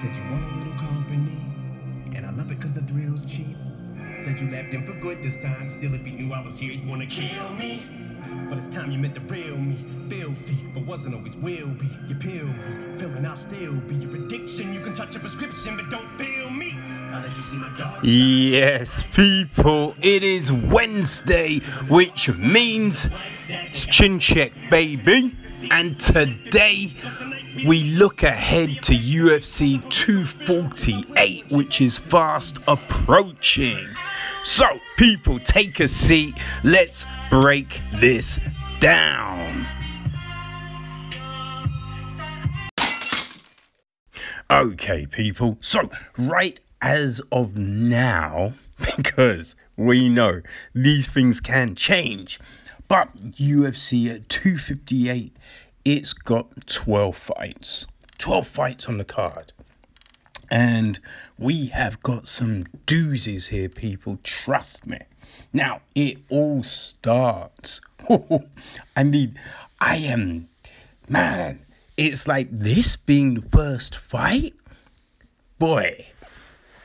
said you want a little company, and I love it cause the thrill's cheap. Said you left him for good this time. Still, if he knew I was here, he'd wanna kill me. But it's time you met the real me. Filthy, but wasn't always will be. You pill me, feeling I'll still be your addiction. You can touch a prescription, but don't feel me. Yes, people, it is Wednesday, which means it's Chin Check, baby. And today we look ahead to UFC 248, which is fast approaching. So, people, take a seat. Let's break this down. Okay, people. So, right as of now, because we know these things can change, but UFC at 258, it's got 12 fights. 12 fights on the card. And we have got some doozies here, people. Trust me. Now, it all starts. I mean, I am, man, it's like this being the first fight. Boy,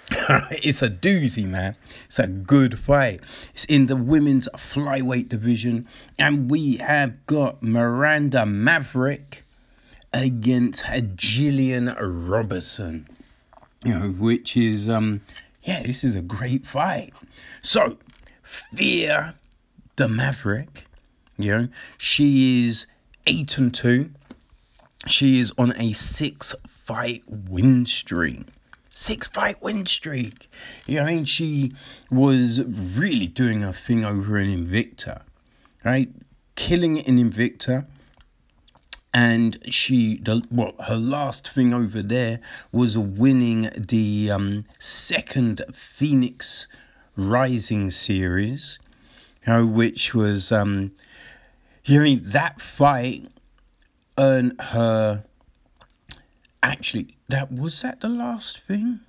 it's a doozy, man. It's a good fight. It's in the women's flyweight division, and we have got Miranda Maverick against Gillian Robertson. You know, which is um, yeah, this is a great fight. So, Fear the Maverick, you know, she is eight and two. She is on a six fight win streak six fight win streak. You know, I mean, she was really doing her thing over in Invicta, right? Killing in Invicta. And she, the, well, her last thing over there was winning the um, second Phoenix Rising series, you know, which was, um, you know, I mean, that fight earned her actually that was that the last thing?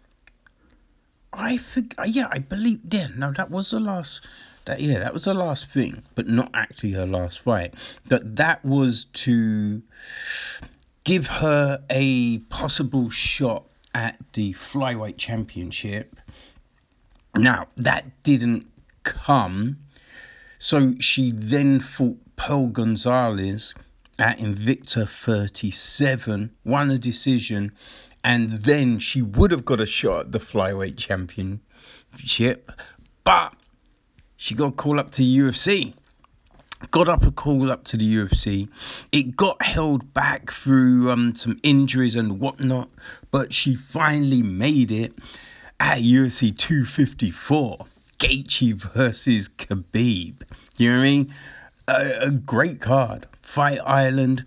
I think, yeah i believe yeah no that was the last that yeah that was the last thing but not actually her last fight. That that was to give her a possible shot at the flyweight championship. Now that didn't come so she then fought pearl gonzalez at Invicta 37, won a decision, and then she would have got a shot at the flyweight championship, but she got a call up to UFC. Got up a call up to the UFC. It got held back through um, some injuries and whatnot, but she finally made it at UFC 254. Gaethje versus Khabib. You know what I mean? A, a great card Fight Island.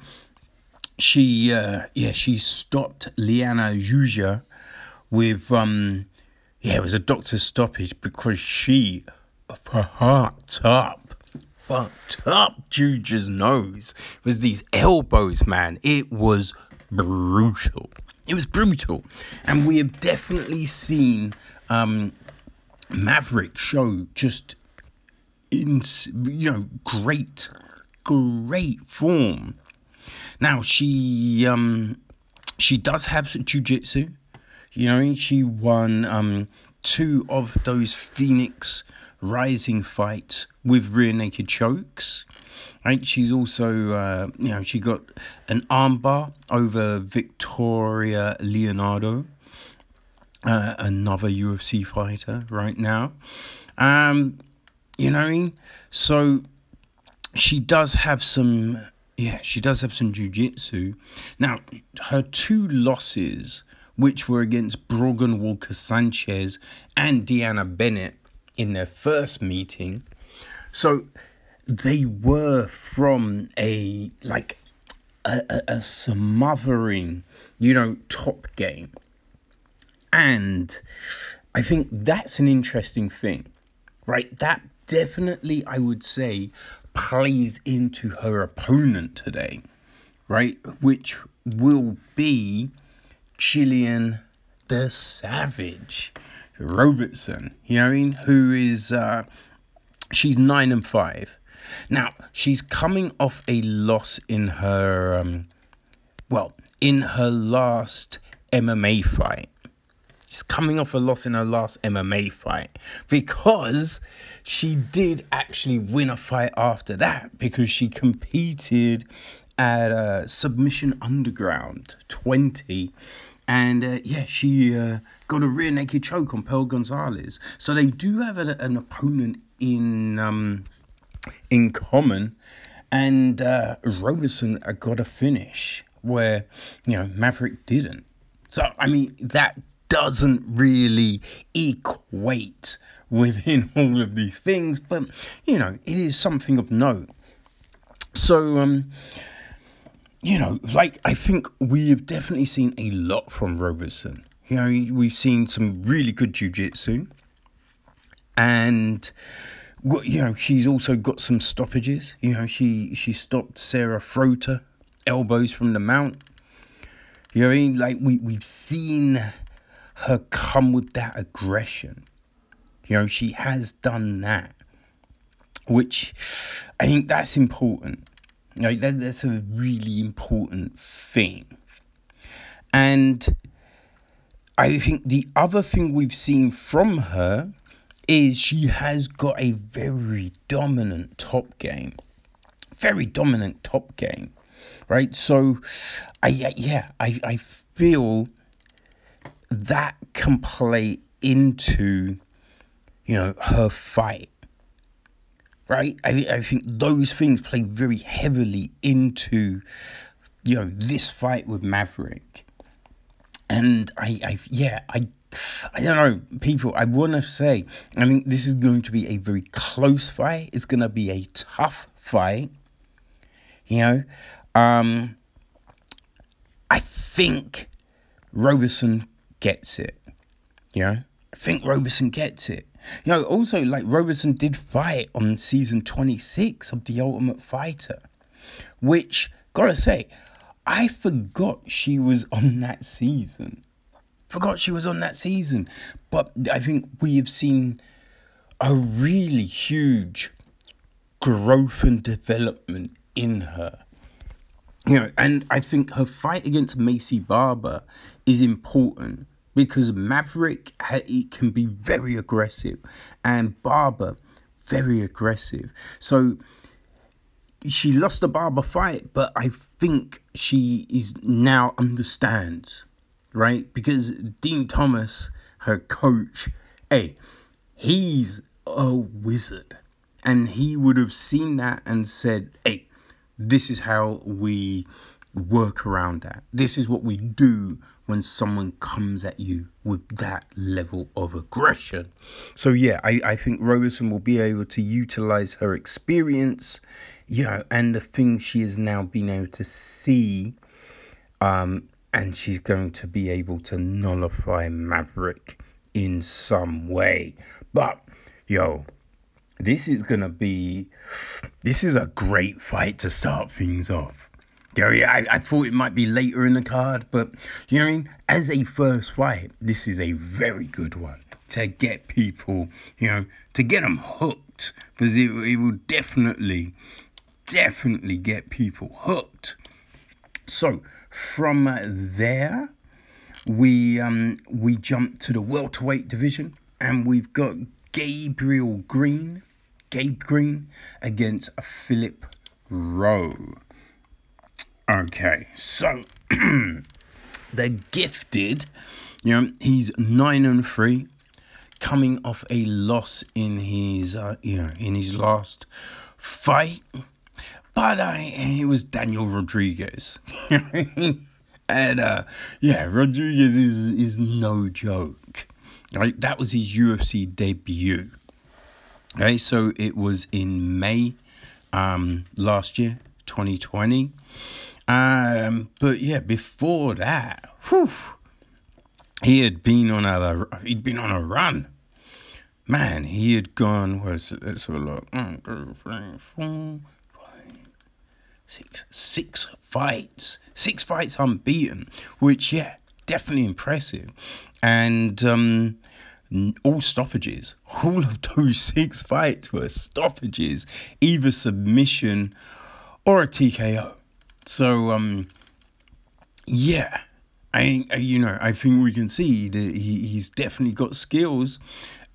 She, uh, yeah, she stopped Liana Jojua with, um, yeah, it was a doctor's stoppage because she fucked up. Fucked up Jojua's nose. It was these elbows, man. It was brutal. It was brutal. And we have definitely seen um, Maverick show just in you know great great form. Now she um she does have jujitsu. You know, she won um two of those Phoenix Rising fights with rear naked chokes. Right, she's also uh, you know she got an armbar over Victoria Leonardo, uh, another UFC fighter right now. Um, you know, so she does have some yeah she does have some jiu-jitsu. Now her two losses which were against brogan walker sanchez and deanna bennett in their first meeting. So they were from a like a, a, a smothering you know top game. And i think that's an interesting thing right? That definitely i would say plays into her opponent today, right? Which will be Gillian the Savage Robertson, you know, what I mean? who is uh, she's nine and five. Now she's coming off a loss in her, um, well, in her last MMA fight. She's coming off a loss in her last MMA fight because she did actually win a fight after that because she competed at uh, Submission Underground 20 and uh, yeah, she uh, got a rear naked choke on Pearl Gonzalez. So they do have a, an opponent in um, in common, and uh, got a finish where you know Maverick didn't. So I mean that doesn't really equate within all of these things, but you know it is something of note. So um you know, like I think we have definitely seen a lot from Robertson. You know, we've seen some really good jujitsu, and what you know she's also got some stoppages. You know, she she stopped Sarah Frota elbows from the mount. You know, I mean? like we we've seen her come with that aggression. You know, she has done that, which I think that's important. You know, that, that's a really important thing. And I think the other thing we've seen from her is she has got a very dominant top game. Very dominant top game. Right? So I yeah, I, I feel that can play into you know her fight right? I, I think those things play very heavily into, you know, this fight with Maverick. And I, I yeah, I, I don't know, people. I want to say, I think this is going to be a very close fight. It's going to be a tough fight. You know, um, I think Roberson gets it. You know, I think Roberson gets it. You know, also, like, Roberson did fight on season 26 of The Ultimate Fighter, which, gotta say, I forgot she was on that season. Forgot she was on that season. But I think we have seen a really huge growth and development in her. You know, and I think her fight against Maycee Barber is important because Maverick it can be very aggressive and Barber very aggressive. So she lost the Barber fight, but I think she is now understands, right? Because Dean Thomas, her coach, hey, he's a wizard. And he would have seen that and said, hey, this is how we work around that. This is what we do when someone comes at you with that level of aggression. So yeah, I, I think Roberson will be able to utilize her experience, you know, and the things she has now been able to see. Um, and she's going to be able to nullify Maverick in some way. But yo, this is gonna be this is a great fight to start things off. Gary, I, I thought it might be later in the card, but you know? As a first fight, this is a very good one to get people, you know, to get them hooked because it, it will definitely, definitely get people hooked. So from there, we um we jump to the welterweight division and we've got Gabriel Green, Gabe Green against Philip Rowe. Okay, so the gifted, you know, he's nine and three, coming off a loss in his, uh, you know, in his last fight. But uh, it was Daniel Rodriguez. and uh, yeah, Rodriguez is is no joke. Right, that was his UFC debut. Okay, so it was in May um, last year, 2020. Um, but yeah, before that, whew, he had been on a he'd been on a run. Man, he had gone. Where's it? Let's have a look. One, two, three, four, five, six, six fights, six fights unbeaten. Which yeah, definitely impressive, and um, all stoppages. All of those six fights were stoppages, either submission or a TKO. So um yeah, I, you know, I think we can see that he, he's definitely got skills,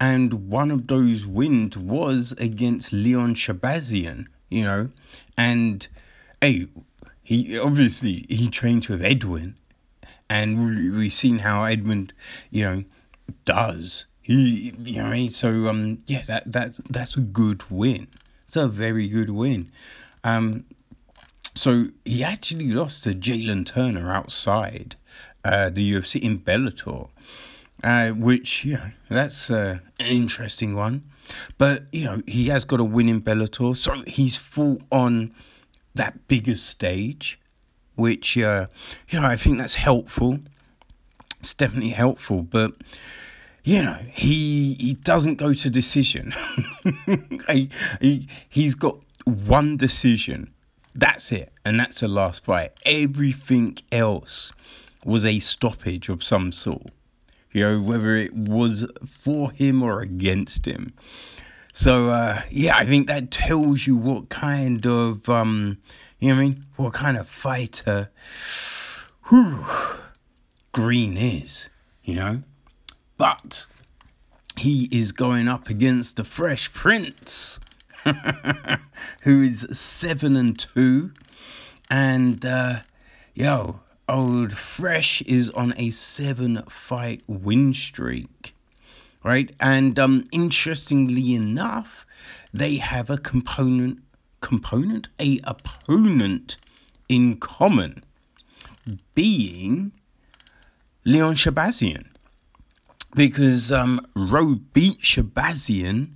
and one of those wins was against Leon Shahbazyan, you know, and hey, he obviously he trains with Edmen, and we, we've seen how Edmen, you know, does. He, you know, I mean? so um, yeah, that that's that's a good win. It's a very good win. Um, so he actually lost to Jalin Turner outside uh, the UFC in Bellator, uh, which yeah, that's uh, an interesting one. But you know, he has got a win in Bellator, so he's fought on that bigger stage, which uh, you know I think that's helpful. It's definitely helpful, but you know he he doesn't go to decision. he, he he's got one decision. That's it, and that's the last fight. Everything else was a stoppage of some sort. You know, whether it was for him or against him. So uh, yeah, I think that tells you what kind of um, you know what I mean, what kind of fighter whew, Green is, you know. But he is going up against the Fresh Prince, who is seven and two, and uh, yo, old Fresh is on a seven fight win streak right? And um, interestingly enough, they have a component, component, a opponent in common, being Leon Shahbazyan because um, Rowe beat Shahbazyan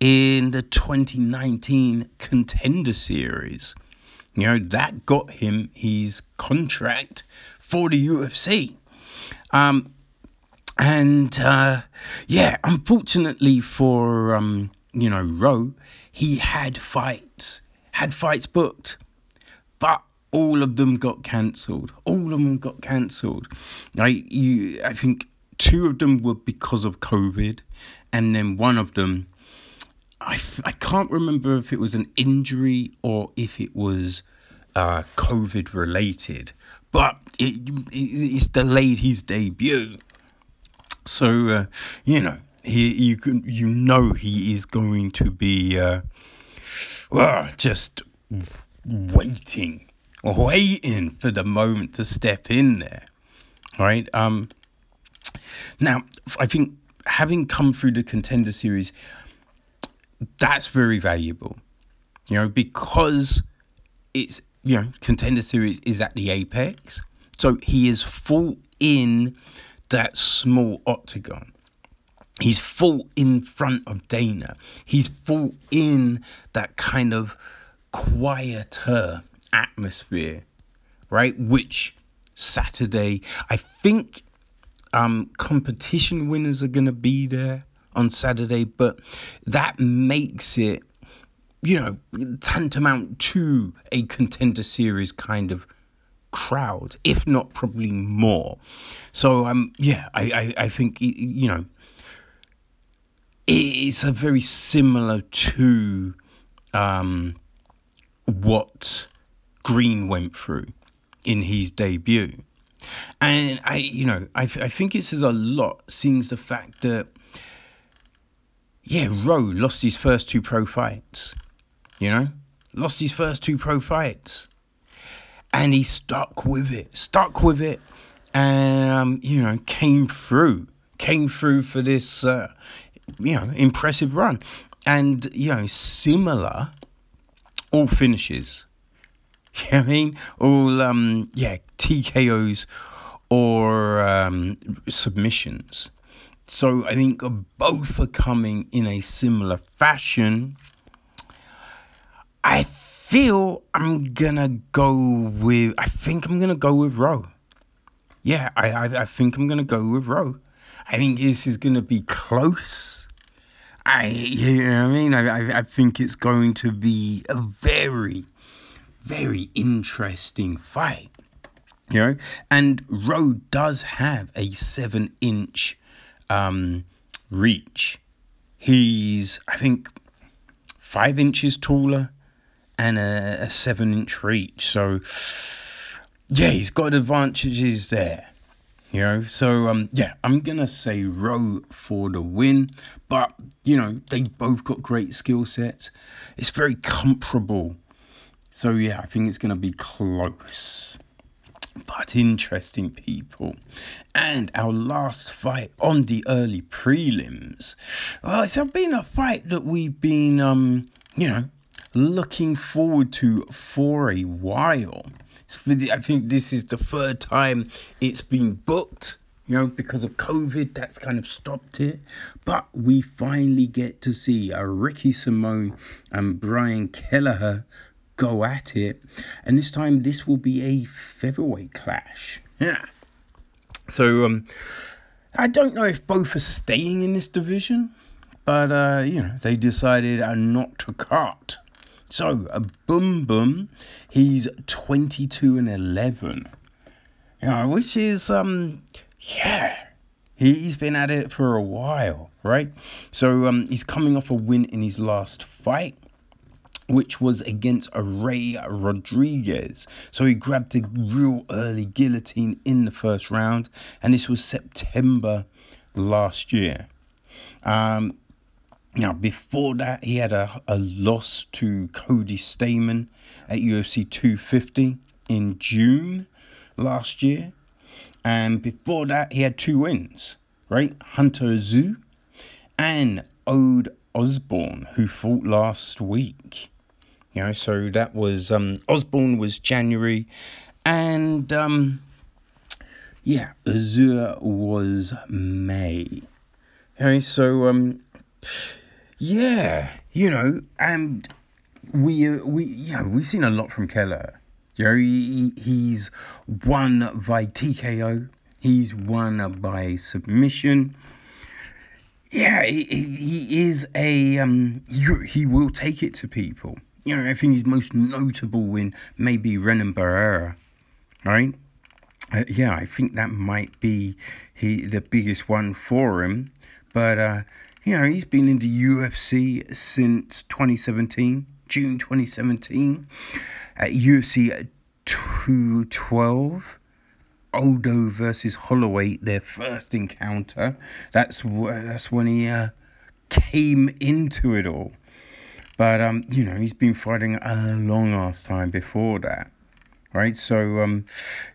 in the 2019 Contender Series. You know, that got him his contract for the UFC. Um, and uh, yeah, unfortunately for um, you know Rowe, he had fights, had fights booked, but all of them got cancelled. All of them got cancelled. Right? You, I think two of them were because of COVID, and then one of them, I I can't remember if it was an injury or if it was uh, COVID related, but it, it it's delayed his debut. So uh, you know he you can you know he is going to be uh, well just waiting waiting for the moment to step in there right um now i think having come through the contender series that's very valuable you know because it's you know contender series is at the apex so he is full in that small octagon. He's full in front of Dana. He's full in that kind of quieter atmosphere, right? Which Saturday, I think um, competition winners are going to be there on Saturday, but that makes it, you know, tantamount to a contender series kind of crowd, if not probably more. So um, yeah, I, I, I think you know it's a very similar to um, what Green went through in his debut. And I, you know, I, I think it says a lot, seeing the fact that, yeah, Rowe lost his first two pro fights, you know, lost his first two pro fights and he stuck with it, stuck with it, and um, you know came through, came through for this uh, you know impressive run, and you know similar, all finishes. You know I mean? All um, yeah TKOs or um, submissions. So I think both are coming in a similar fashion. I feel I'm gonna go with. I think I'm gonna go with Rowe. Yeah, I, I, I think I'm gonna go with Rowe. I think this is gonna be close. I, you know what I mean? I, I, I think it's going to be a very, very interesting fight. You know, and Rowe does have a seven-inch um, reach. He's, I think, five inches taller and a, a seven inch reach. So, yeah, he's got advantages there. You know, so um, yeah, I'm gonna say Rowe for the win, but you know they both got great skill sets. It's very comparable, so yeah, I think it's gonna be close, but interesting people. And our last fight on the early prelims, well, it's been a fight that we've been um, you know, looking forward to for a while. I think this is the third time it's been booked, you know, because of COVID, that's kind of stopped it. But we finally get to see a Ricky Simone and Brian Kelleher go at it. And this time, this will be a featherweight clash. Yeah. So, um, I don't know if both are staying in this division, but, uh, you know, they decided uh, not to cut. So, a Boom Boom, he's 22 and 11. You know, which is, um, yeah, he's been at it for a while, right? So, um, he's coming off a win in his last fight, which was against Ray Rodriguez. So, he grabbed a real early guillotine in the first round, and this was September last year. Um, now, before that, he had a, a loss to Cody Stamann at UFC 250 in June last year. And before that, he had two wins, right? Hunter Azure and Ode Osbourne, who fought last week. You know, so that was um Osbourne was January and um yeah, Azure was May. Okay, so um yeah, you know, and we uh, we know we've seen a lot from Keller. You know, he, he's won by TKO. He's won by submission. Yeah, he, he is a um. he, He will take it to people. You know, I think his most notable win may be Renan Barrera, right? Uh, yeah, I think that might be he the biggest one for him. But uh, you know, he's been in the UFC since 2017, June 2017, at UFC 212. Aldo versus Holloway, their first encounter. That's that's when he uh, came into it all. But um, you know, he's been fighting a long ass time before that, right? So um,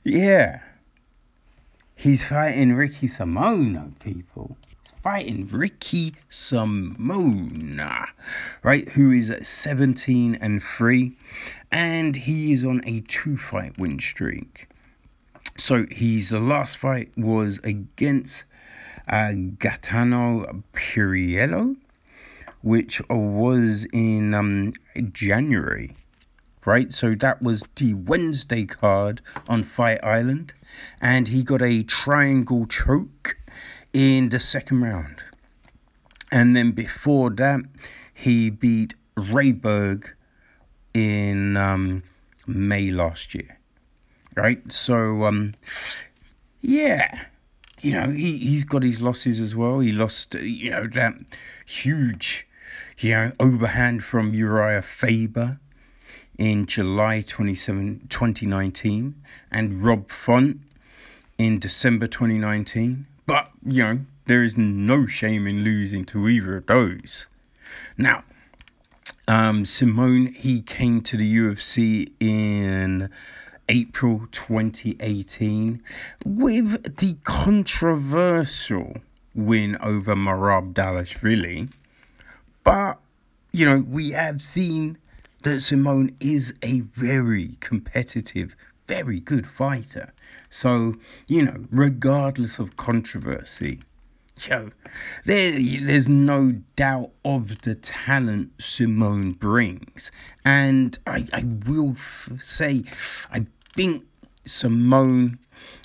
yeah, he's fighting Ricky Simone, people He's fighting Ricky Simona, right? Who is 17 and 3, and he is on a two fight win streak. So his last fight was against uh, Gaetano Pirrello, which was in um, January right? So that was the Wednesday card on Fight Island, and he got a triangle choke in the second round. And then before that, he beat Ray Borg in um, May last year. Right? So, um, yeah. You know, he, he's got his losses as well. He lost, you know, that huge, you know, overhand from Uriah Faber in July 27, 2019 and Rob Font in December 2019. But, you know, there is no shame in losing to either of those. Now, um, Simone, he came to the UFC in April 2018 with the controversial win over Merab Dvalishvili. But, you know, we have seen that Simone is a very competitive very good fighter. So, you know, regardless of controversy, yo, there, there's no doubt of the talent Simone brings. And I, I will f- say, I think Simone,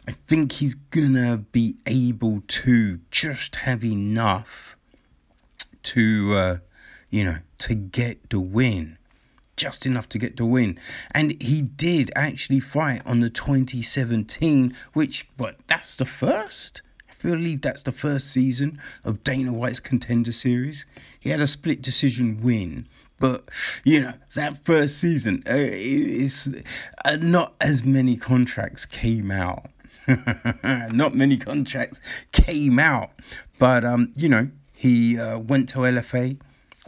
I think he's gonna be able to just have enough to, uh, you know, to get the win just enough to get the win. And he did actually fight on the 2017, which, but that's the first. I believe that's the first season of Dana White's Contender Series. He had a split decision win. But you know that first season, uh, is uh, not as many contracts came out. Not many contracts came out, but um, you know, he uh, went to LFA,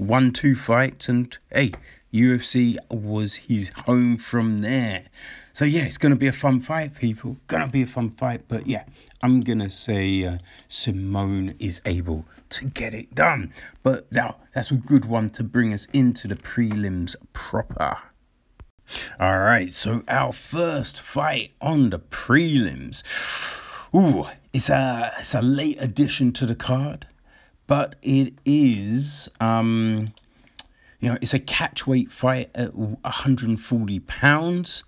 won two fights, and hey, UFC was his home from there. So yeah, it's gonna be a fun fight, people. Gonna be a fun fight, but yeah, I'm gonna say uh, Simone is able to get it done. But now that's a good one to bring us into the prelims proper. All right, so our first fight on the prelims. Ooh, it's a it's a late addition to the card, but it is um you know, it's a catch weight fight at 140 pounds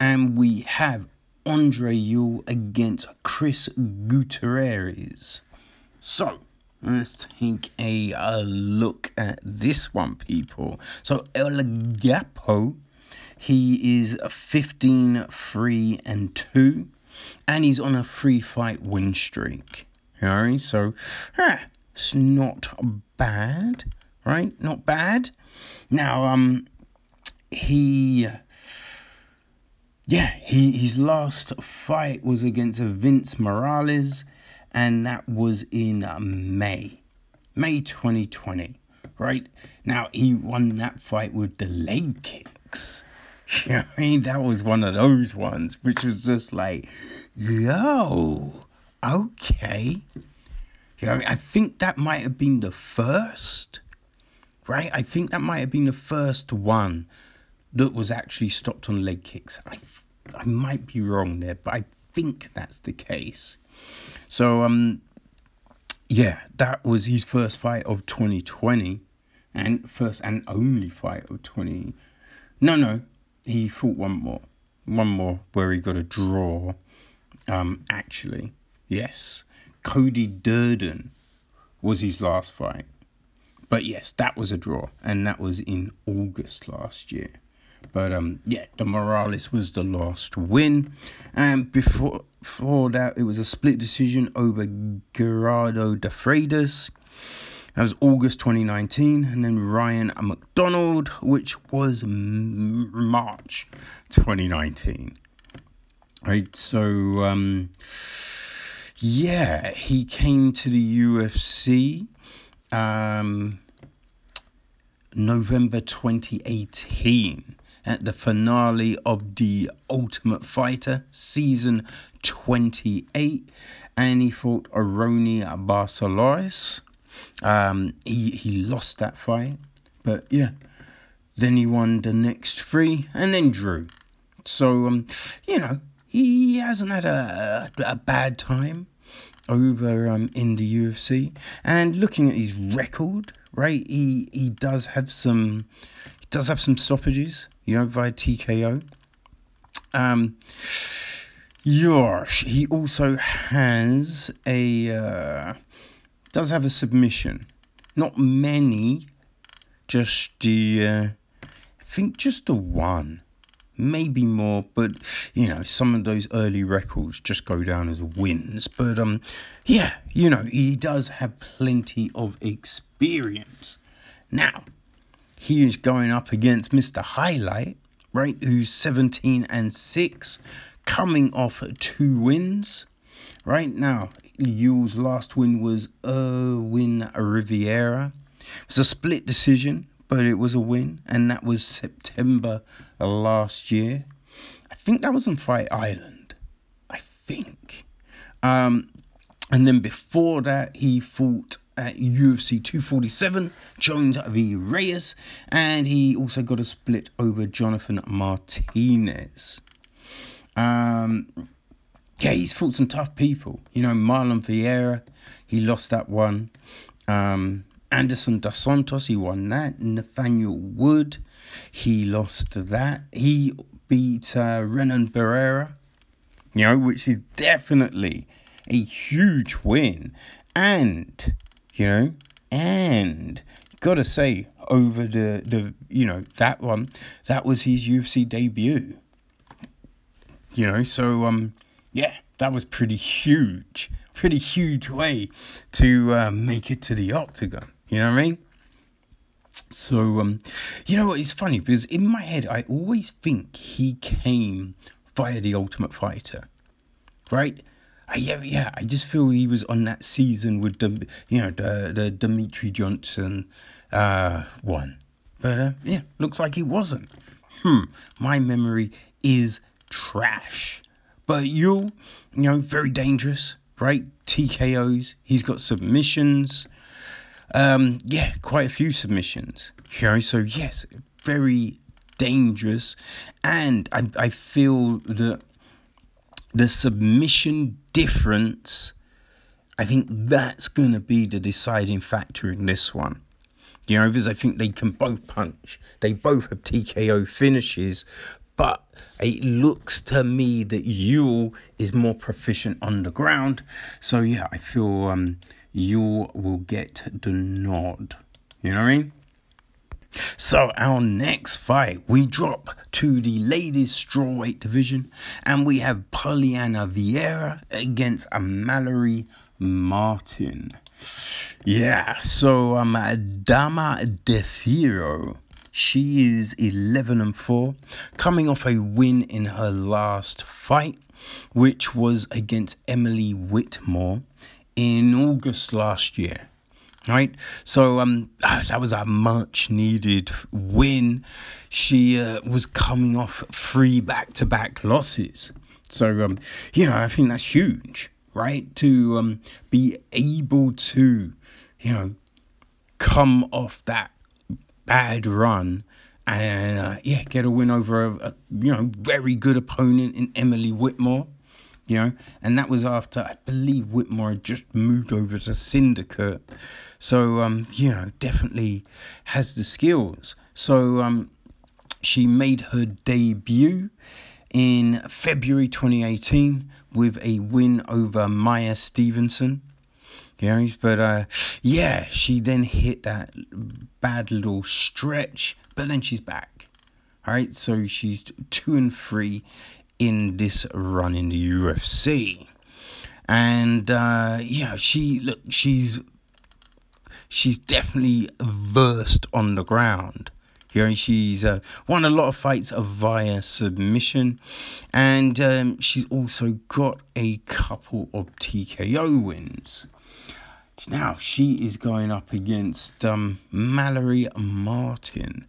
and we have Andre Ewell against Chris Gutierrez. So, let's take a, a look at this one, people. So, El Guapo he is 15 3 and 2, and he's on a free fight win streak. Alright, so ah, it's not bad, right? Not bad. Now, um, he, yeah, he his last fight was against Vince Morales, and that was in May, May 2020. Right now, he won that fight with the leg kicks. I mean, that was one of those ones, which was just like, yo, okay. Yeah, I, mean, I think that might have been the first, right? I think that might have been the first one that was actually stopped on leg kicks. I, I might be wrong there, but I think that's the case. So, um, yeah, that was his first fight of 2020, and first and only fight of 20. No, no, he fought one more, one more where he got a draw. Um, actually, yes, Cody Durden was his last fight, but yes, that was a draw, and that was in August last year. But um, yeah, the Morales was the last win, and before before that, it was a split decision over Gerardo de Freitas. That was August 2019, and then Ryan McDonald, which was March 2019. Right, so um, yeah, he came to the UFC um, November 2018 at the finale of the Ultimate Fighter season 28, and he fought Raoni Barcelos. Um, he he lost that fight, but yeah, then he won the next three and then drew. So um, you know, he hasn't had a a, bad time over um in the UFC. And looking at his record, right, he he does have some he does have some stoppages, you know, via TKO. Um. Yosh, he also has a uh, does have a submission. Not many, just the, uh, I think just the one. Maybe more, but you know, some of those early records just go down as wins. But um, yeah, you know, he does have plenty of experience. Now, he is going up against Mr. Highlight, right? Who's 17 and 6, coming off two wins. Right now, Ewell's last win was Irwin Rivera. It was a split decision, but it was a win, and that was September last year. I think that was on Fight Island. I think. Um, and then before that, he fought at UFC 247, Jones v Reyes, and he also got a split over Jonathan Martinez. Um, yeah, he's fought some tough people. You know, Marlon Vieira, he lost that one. Um, Anderson Dos Santos, he won that. Nathaniel Wood, he lost that. He beat uh, Renan Barrera, you know, which is definitely a huge win. And, you know, and gotta say, over the, the you know, that one, that was his UFC debut. You know, so um yeah, that was pretty huge, pretty huge way to uh, make it to the octagon. You know what I mean? So, um, you know what? It's funny because in my head, I always think he came via the Ultimate Fighter. right? I, yeah, yeah, I just feel he was on that season with the, you know, the the Demetrious Johnson uh, one, but uh, yeah, looks like he wasn't. Hmm, my memory is trash. But you, you know, very dangerous, right? TKOs. He's got submissions. Um, yeah, quite a few submissions. You know, so yes, very dangerous. And I, I feel that the submission difference, I think that's going to be the deciding factor in this one. You know, because I think they can both punch. They both have TKO finishes, but it looks to me that Ewell is more proficient on the ground. So yeah, I feel um Ewell will get the nod. You know what I mean? So our next fight, we drop to the ladies strawweight division, and we have Polyana Viana against Mallory Martin. Yeah, so um, Dama de Ferro she is 11 and 4, coming off a win in her last fight, which was against Emily Whitmore in August last year. Right, so um, ah, that was a much needed win. She uh, was coming off three back to back losses, so um, you know I think that's huge, right? To um, be able to, you know, come off that bad run and uh, yeah, get a win over a, a, you know very good opponent in Emily Whitmore. You know, and that was after I believe Whitmore had just moved over to Syndicate, so um, you know definitely has the skills. So um, she made her debut in February 2018 with a win over Maia Stevenson. You know, but uh, yeah, she then hit that bad little stretch, but then she's back. All right, so she's two and three in this run in the UFC, and uh, yeah, she look, she's she's definitely versed on the ground. You know, she's uh, won a lot of fights via submission, and um, she's also got a couple of TKO wins. Now she is going up against um, Mallory Martin,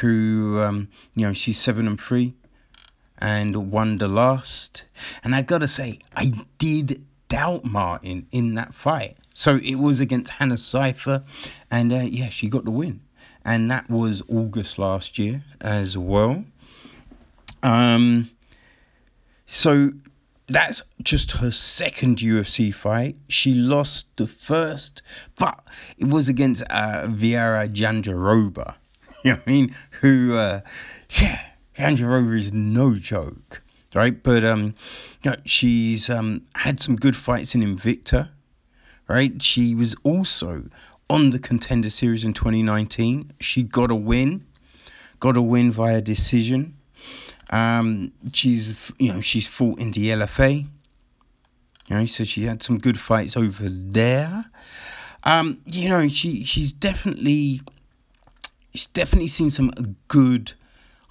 who um, you know she's seven and three, and won the last. And I gotta say, I did doubt Martin in that fight. So it was against Hannah Cifers, and uh, yeah, she got the win, and that was August last year as well. Um, so that's just her second UFC fight. She lost the first, but it was against uh, Virna Jandiroba. You know what I mean? Who, uh, yeah, Jandiroba is no joke, right? But um, you know, she's um had some good fights in Invicta, right? She was also on the Contender Series in 2019. She got a win, got a win via decision. Um, she's you know she's fought in the LFA. You know, so she had some good fights over there. Um, you know, she she's definitely she's definitely seen some good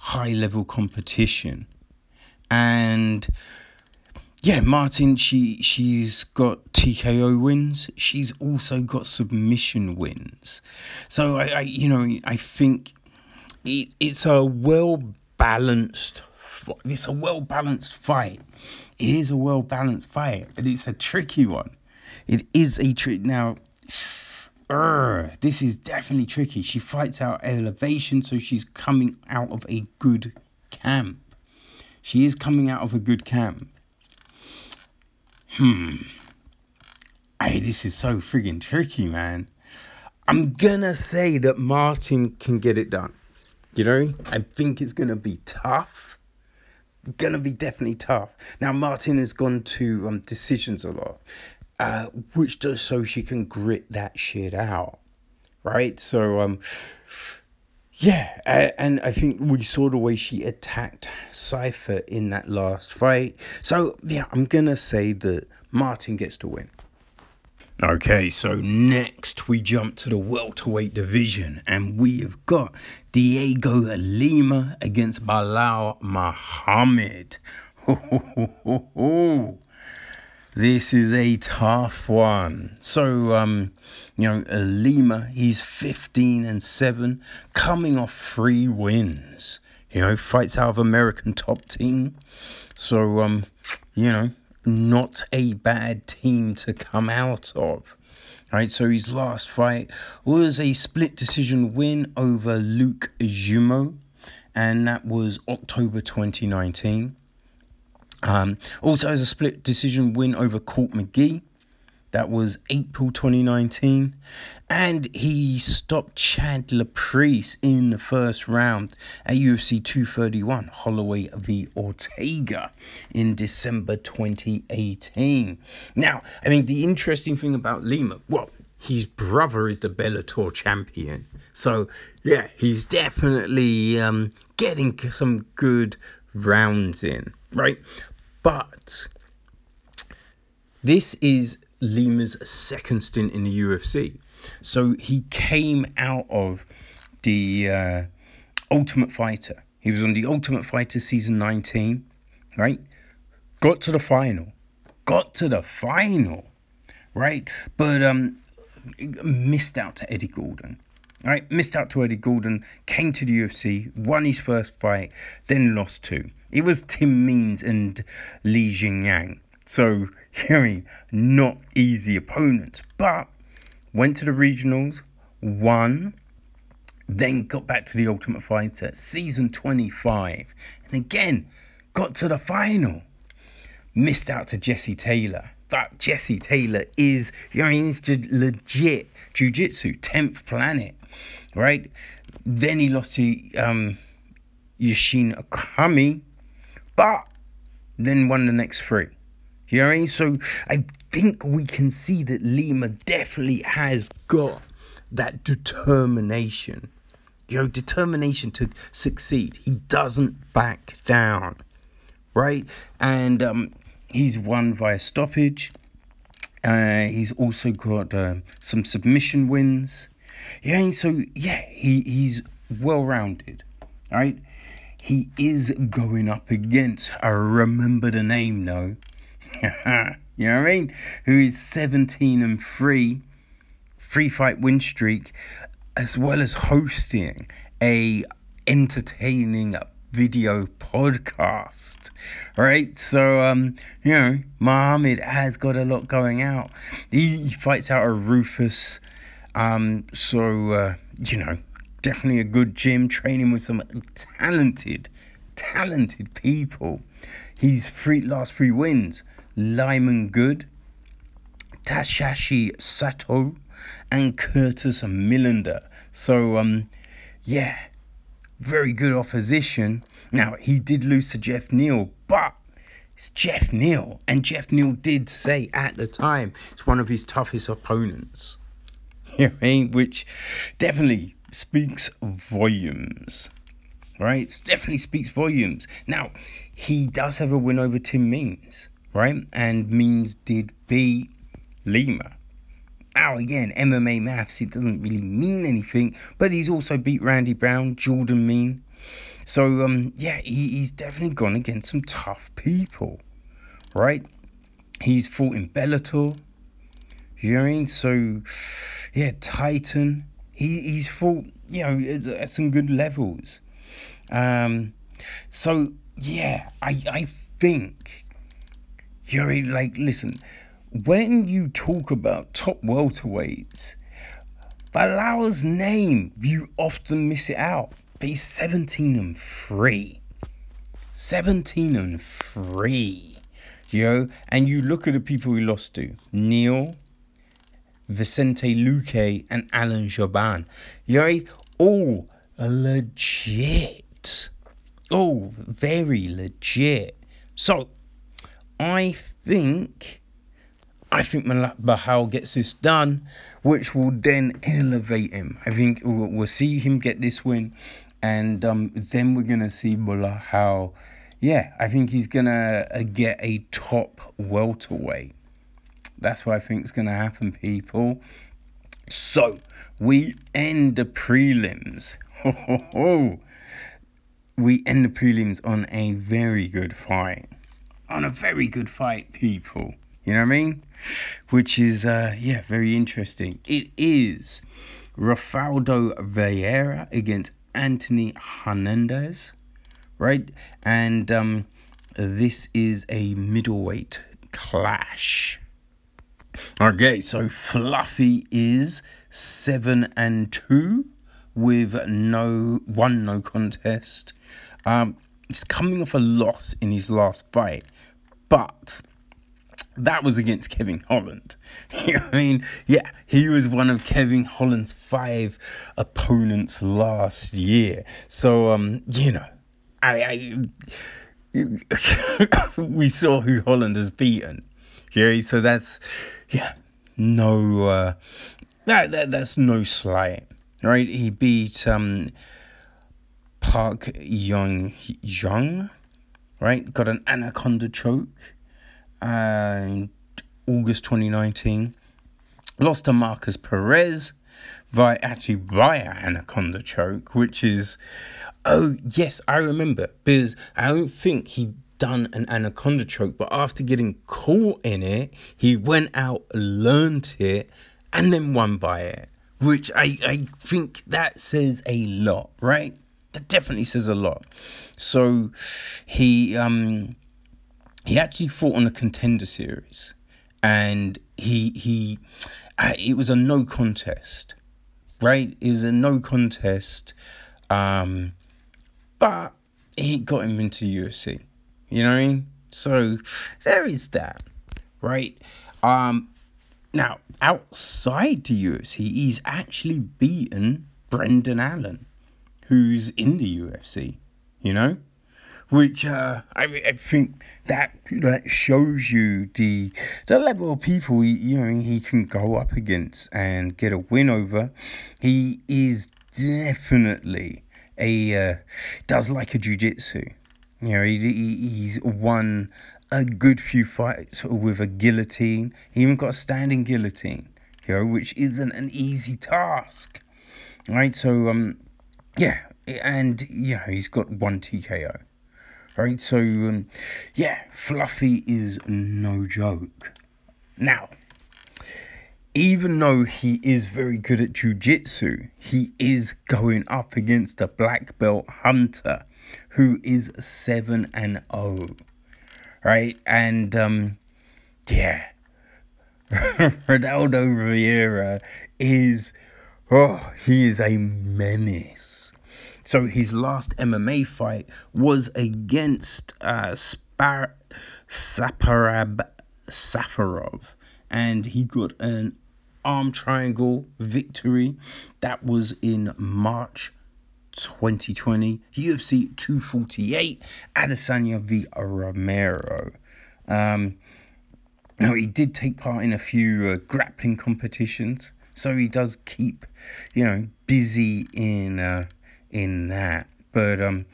high level competition, and yeah, Martin, she she's got TKO wins. She's also got submission wins. So I, I you know, I think it, it's a well balanced. It's a well balanced fight. It is a well balanced fight, but it's a tricky one. It is a trick now. Uh, this is definitely tricky. She fights out elevation, so she's coming out of a good camp. She is coming out of a good camp. Hmm. Hey, this is so friggin' tricky, man. I'm gonna say that Martin can get it done. You know, I think it's to be tough. To be definitely tough. Now, Martin has gone to um, decisions a lot, uh, which does so she can grit that shit out. Right? So, um, yeah, and I think we saw the way she attacked Cypher in that last fight. So, yeah, I'm to say that Martin gets to win. Okay, so next we jump to the welterweight division, and we have got Dhiego Lima against Belal Muhammad. this is a tough one. So, um, you know, Lima, he's 15 and 7, coming off three wins. You know, fights out of American top team. So, um, you know, not a bad team to come out of. Right, so his last fight was a split decision win over Luke Jumeau, and that was October 2019. Um, also has a split decision win over Court McGee. That was April 2019. And he stopped Chad Laprise in the first round at UFC 231, Holloway v. Ortega, in December 2018. Now, I mean, the interesting thing about Lima, well, his brother is the Bellator champion. So, yeah, he's definitely um, getting some good rounds in, right? But this is Lima's second stint in the UFC. So he came out of the uh, Ultimate Fighter. He was on the Ultimate Fighter season 19, right? Got to the final. Got to the final, right? But um, missed out to Eddie Gordon. Right, missed out to Eddie Gordon, came to the UFC, won his first fight, then lost two. It was Tim Means and Li Jingliang. So, hearing not easy opponents, but went to the regionals, won, then got back to the Ultimate Fighter, season 25, and again got to the final. Missed out to Jesse Taylor. But Jesse Taylor is, you know, he's legit jiu jitsu, 10th planet, right? Then he lost to um, Yushin Okami, but then won the next three. You know what I mean? So I think we can see that Lima definitely has got that determination. You know, determination to succeed. He doesn't back down, right? And um, he's won via stoppage. Uh, he's also got uh, some submission wins. Yeah, so yeah, he, he's well rounded. Right, he is going up against. I remember the name though. you know what I mean? Who is 17 and 3, free fight win streak, as well as hosting a entertaining video podcast. Right? So um, you know, Muhammad has got a lot going out. He, he fights out a Roufus. Um, so uh, you know, definitely a good gym, training with some talented, talented people. He's three last three wins. Lyman Good, Takashi Sato, and Curtis Millender. So um yeah, very good opposition. Now he did lose to Geoff Neal, but it's Geoff Neal, and Geoff Neal did say at the time it's one of his toughest opponents. You know I mean? Which definitely speaks volumes. Right? It definitely speaks volumes. Now, he does have a win over Tim Means, right? And Means did beat Lima. Now, again, MMA maths, it doesn't really mean anything, but he's also beat Randy Brown, Jordan Mein. So, um, yeah, he, he's definitely gone against some tough people, right? He's fought in Bellator, you know what I mean? So, yeah, Titan, he, he's fought, you know, at some good levels. Um, so yeah, I I think you're like listen, when you talk about top welterweights, Belal's name you often miss it out. he's 17 and 3. 17 and 3. You know, and you look at the people he lost to. Neal, Vicente Luque, and Alan Jouban. You're all legit. Oh, very legit. So, I think, I think Belal gets this done, which will then elevate him. I think we'll, we'll see him get this win, and um, then we're gonna see Belal. Yeah, I think he's gonna uh, get a top welterweight. That's what I think is going to happen, people. So, we end the prelims. Ho, ho, ho. We end the prelims on a very good fight. On a very good fight, people. You know what I mean? Which is, uh, yeah, very interesting. It is Rodolfo Vieira against Anthony Hernandez, right? And um, this is a middleweight clash. Okay, so Fluffy is seven and two with no one no contest. Um, he's coming off a loss in his last fight, but that was against Kevin Holland. I mean? Yeah, he was one of Kevin Holland's five opponents last year. So um, you know, I, I we saw who Holland has beaten. Yeah, so that's yeah, no uh that, that that's no slight. Right? He beat um Park Young Young, right? Got an anaconda choke and August 2019. Lost to Marcus Perez via actually via Anaconda choke, which is oh yes, I remember because I don't think he done an anaconda choke, but after getting caught in it, he went out, learned it, and then won by it. Which I, I think that says a lot, right? That definitely says a lot. So he um he actually fought on a contender series, and he he uh, it was a no contest, right? It was a no contest, um, but he got him into UFC. You know what I mean? So there is that, right? Um, now outside the UFC, he's actually beaten Brendan Allen, who's in the UFC. You know, which uh, I, I think that that shows you the the level of people he, you know he can go up against and get a win over. He is definitely a uh, does like a jujitsu. You know, he, he, he's won a good few fights with a guillotine. He even got a standing guillotine. You know, which isn't an easy task. Right, so um, yeah, and you know he's got one TKO. Right, so um, yeah, Fluffy is no joke. Now, even though he is very good at jujitsu, he is going up against a black belt hunter who is 7 and 0. Right? And um yeah. Rodolfo Vieira is oh, he is a menace. So his last MMA fight was against uh, Spar- Saparbek Safarov, and he got an arm triangle victory. That was in March 2020. UFC 248, Adesanya v Romero. Um, now, he did take part in a few uh, grappling competitions, so he does keep, you know, busy in uh, in that. But um,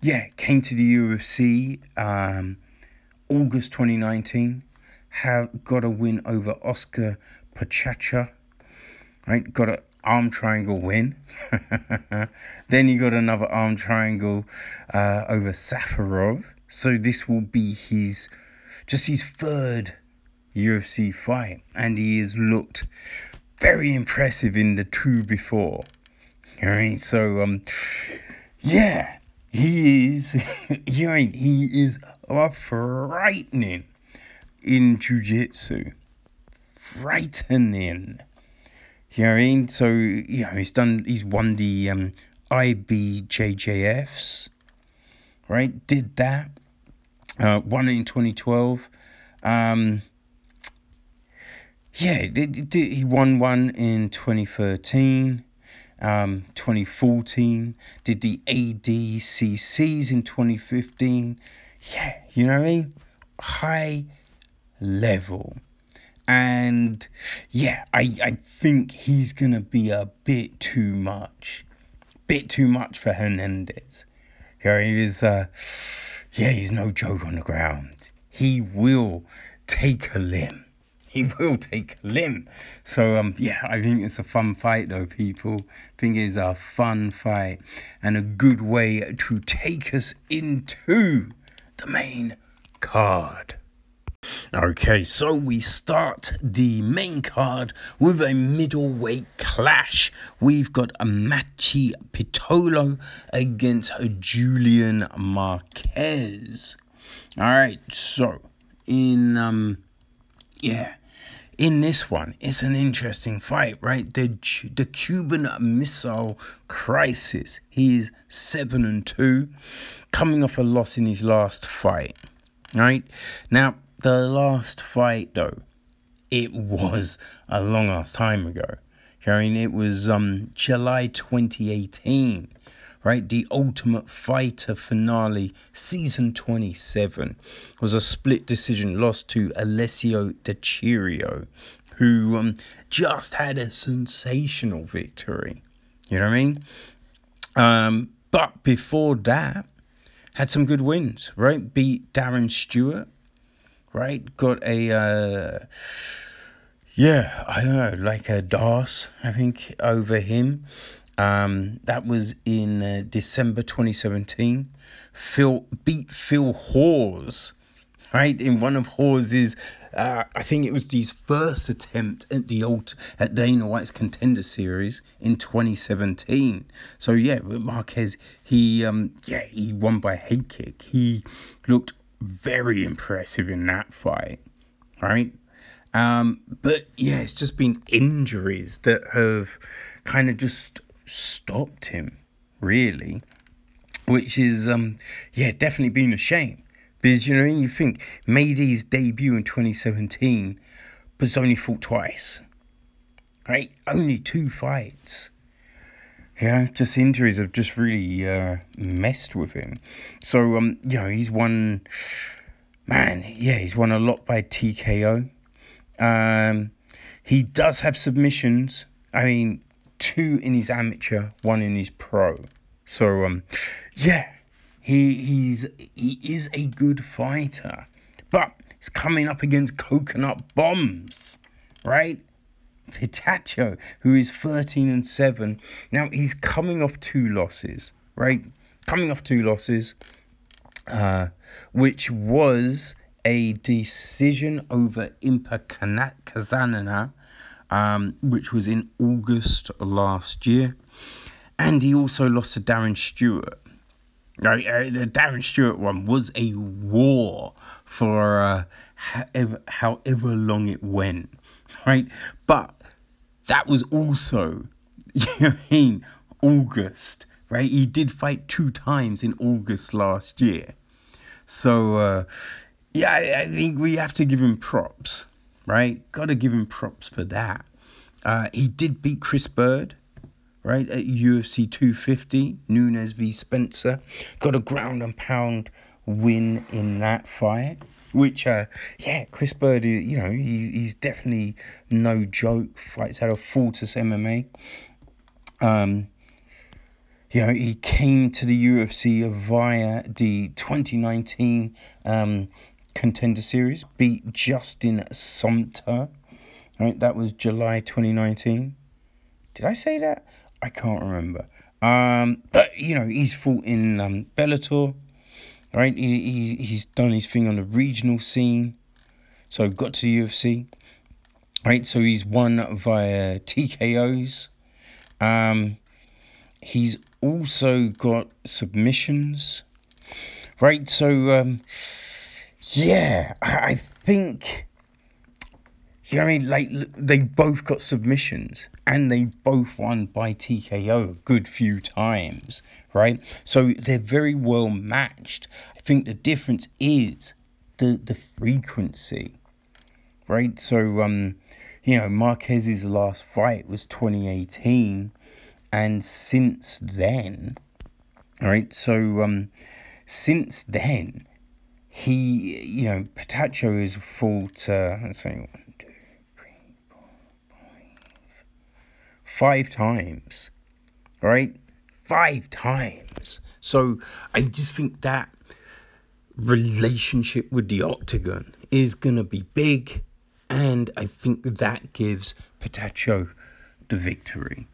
yeah, came to the UFC um, August 2019. Have got a win over Oskar Piechota. Right, got an arm triangle win. then you got another arm triangle uh, over Safarov. So this will be his just his third UFC fight, and he has looked very impressive in the two before. All right, so um, yeah, he is. you know, he is frightening in jujitsu, frightening. You know what I mean? So you know he's done. He's won the um, IBJJFs, right? Did that. Uh, won it in 2012. Um, yeah, he won one in 2013 um, 2014, did the ADCCs in 2015. Yeah, you know what I mean? High level. And yeah, I, I think he's going to be a bit too much. Bit too much for Hernandez. Yeah, he is, uh, yeah, he's no joke on the ground. He will take a limb he will take a limb. So um yeah, I think it's a fun fight though, people. I think it's a fun fight and a good way to take us into the main card. Okay, so we start the main card with a middleweight clash. We've got a Maki Pitolo against Julian Marquez. All right, so in um, yeah, in this one, it's an interesting fight, right? The the Cuban Missile Crisis. He is seven and two, coming off a loss in his last fight. Right now the last fight, though, it was a long ass time ago. I mean, it was um, July 2018, right? The Ultimate Fighter finale, season 27, was a split decision loss to Alessio Di Chirico, who um, just had a sensational victory. You know what I mean? Um, but before that, had some good wins, right? Beat Darren Stewart, right? Got a, uh, yeah, I don't know, like a DAS, I think, over him. Um, that was in uh, December 2017. Phil beat Phil Hawes, right? In one of Hawes's, uh, I think it was his first attempt at the old at Dana White's Contender Series in 2017. So yeah, Marquez, he um, yeah, he won by head kick. He looked very impressive in that fight, right? Um, but yeah, it's just been injuries that have kind of just stopped him, really, which is um, yeah, definitely been a shame because you know you think made his debut in 2017, but only fought twice, right? Only two fights yeah, just injuries have just really uh, messed with him. So, um, you know, he's won, man, yeah, he's won a lot by TKO. Um, he does have submissions. I mean, two in his amateur, one in his pro. So, um, yeah, he he's he is a good fighter, but he's coming up against coconut bombs, right? Hitacho, who is 13 and 7. Now he's coming off two losses, right? Coming off two losses, uh, which was a decision over Impa Kasanganay, um, which was in August last year. And he also lost to Darren Stewart. Right, uh, the Darren Stewart one was a war for uh, however, however long it went, right? But that was also, you know I mean, August, right? He did fight two times in August last year. So, uh, yeah, I, I think we have to give him props, right? Got to give him props for that. Uh, he did beat Chris Bird, right, at UFC 250, Nunes v. Spencer. Got a ground and pound win in that fight which uh yeah chris byrd you know he, he's definitely no joke fights out of fortis mma um you know he came to the ufc via the 2019 um contender series beat justin sumpter right? That was july 2019 did i say that? I can't remember. Um but you know he's fought in um bellator right? He, he he's done his thing on the regional scene, so got to the UFC, right? So he's won via TKOs. Um, he's also got submissions, right? So um, yeah, I, I think you know what I mean? Like they both got submissions and they both won by TKO a good few times, right? So they're very well matched. I think the difference is the the frequency, right? So um, you know, Marquez's last fight was 2018, and since then, right? So um, since then, he you know, Patacho has fought. Uh, let's see five times, right? Five times. So I just think that relationship with the octagon is going to be big, and I think that gives Patacho the victory.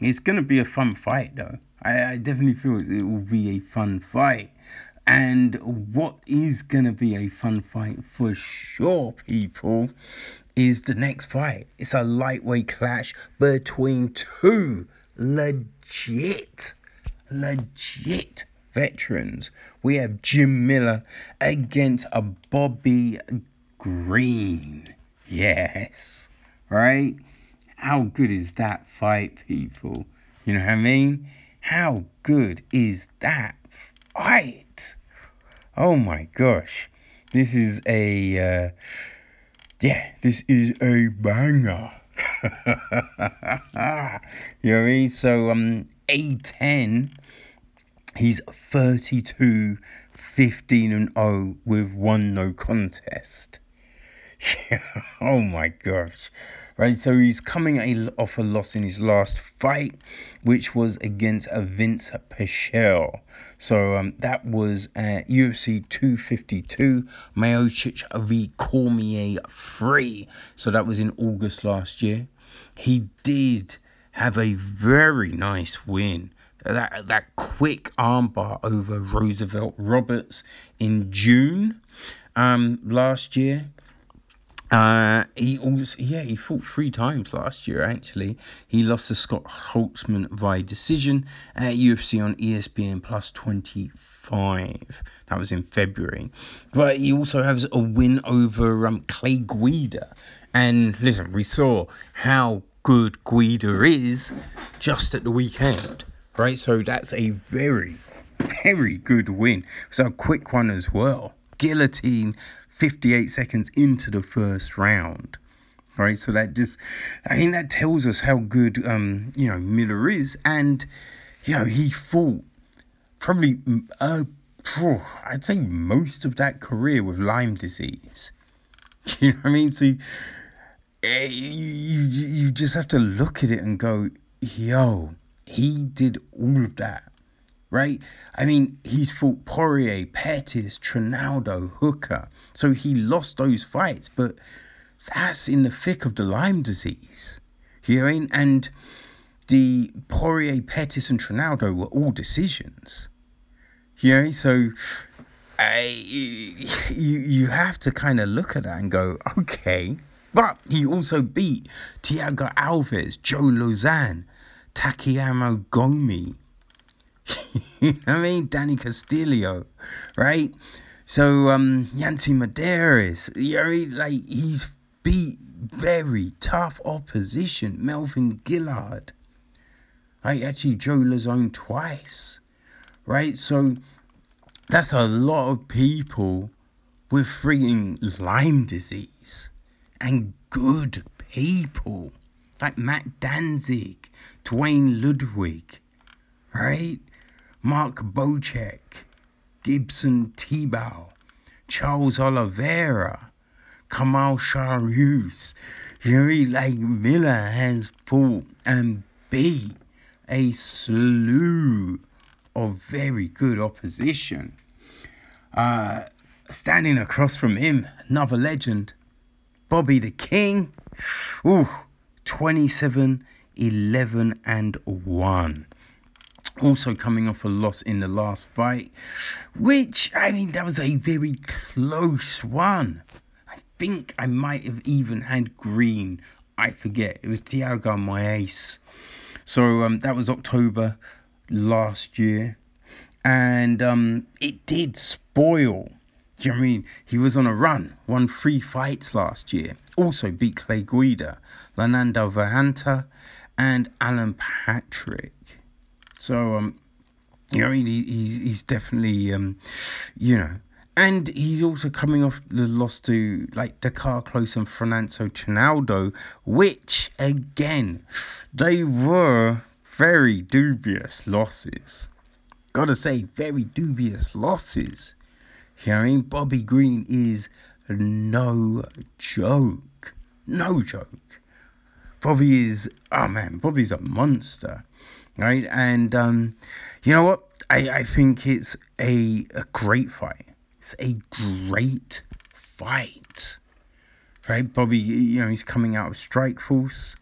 It's going to be a fun fight, though. I, I definitely feel it will be a fun fight. And what is going to be a fun fight for sure, people, is the next fight. It's a lightweight clash between two legit, legit veterans. We have Jim Miller against a Bobby Green. Yes, right? How good is that fight, people? You know what I mean? How good is that fight? Oh my gosh. This is a, uh, yeah, this is a banger. you know what I mean? So, um, A10, he's 32, 15 and 0 with one no contest. oh my gosh right? So he's coming off a loss in his last fight, which was against Vince Pichel. So um, that was at UFC 252, Miocic v Cormier 3. So that was in August last year. He did have a very nice win. That, that quick armbar over Roosevelt Roberts in June um, last year. Uh, he also, yeah, he fought three times last year. Actually, he lost to Scott Holtzman via decision at UFC on ESPN Plus twenty five. That was in February, but he also has a win over um, Clay Guida. And listen, we saw how good Guida is just at the weekend, right? So that's a very, very good win. So a quick one as well. Guillotine 58 seconds into the first round. Right, so that just, I mean, that tells us how good, um, you know, Miller is, and you know he fought probably, uh, I'd say most of that career with Lyme disease. You know what I mean? So eh, you you just have to look at it and go, yo, he did all of that right? I mean, he's fought Poirier, Pettis, Trinaldo, Hooker. So he lost those fights, but that's in the thick of the Lyme disease. You know, I mean? and the Poirier, Pettis, and Trinaldo were all decisions. You know, so I, you you have to kind of look at that and go, okay. But he also beat Thiago Alves, Joe Lauzon, Takanori Gomi, I mean? Danny Castillo, right? So um Yancy Medeiros, you know, like he's beat very tough opposition. Melvin Guillard. Like actually Joe Lauzon twice. Right? So that's a lot of people with freaking Lyme disease. And good people. Like Mac Danzig, Duane Ludwig, right? Mark Bocek, Gleison Tibau, Charles Oliveira, Kamal Shalorus, Yuri Lake Miller has fought and beat a slew of very good opposition. Uh, standing across from him, another legend, Bobby the King. Ooh, 27, 11, and 1 also coming off a loss in the last fight, which, I mean, that was a very close one. I think I might have even had green. I forget. It was Thiago Moisés. So um, that was October last year. And um, it did spoil. Do you know I mean? He was on a run, won three fights last year. Also beat Clay Guida, Lando Vannata, and Alan Patrick. So, um, you know, he, he's, he's definitely, um, you know, and he's also coming off the loss to like Drakkar Klose and Fernando Trinaldo, which again, they were very dubious losses. Gotta say, very dubious losses. You know I mean? Bobby Green is no joke. No joke. Bobby is, oh man, Bobby's a monster right? And um, you know what? I, I think it's a, a great fight. It's a great fight, right? Bobby, you know, he's coming out of Strikeforce,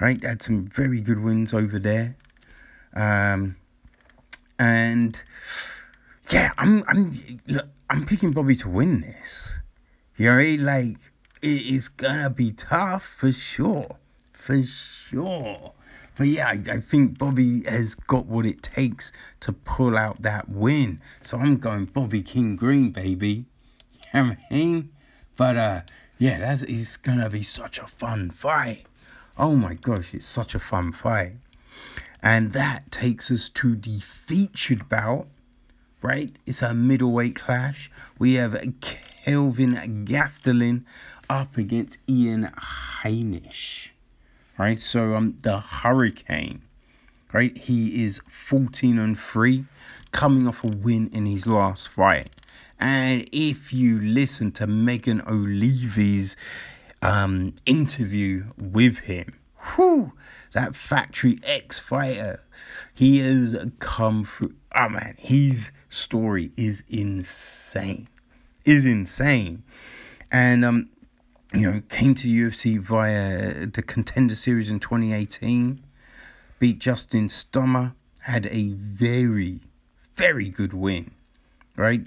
right? Had some very good wins over there. Um, and yeah, I'm I'm look, I'm picking Bobby to win this. You know, like it is gonna be tough for sure, for sure. But yeah, I, I think Bobby has got what it takes to pull out that win. So I'm going Bobby King Green, baby. You know what I mean? But uh, yeah, that's gonna be such a fun fight. Oh my gosh, it's such a fun fight. And that takes us to the featured bout, right? It's a middleweight clash. We have Kelvin Gastelum up against Ian Heinisch, right? So um, the Hurricane, right? He is 14 and 3, coming off a win in his last fight. And if you listen to Megan Olivi's um, interview with him, whew, that Factory X fighter, he has come through. Oh man, his story is insane, is insane, and um, you know, came to UFC via the Contender Series in 2018, beat Justin Stummer, had a very, very good win, right?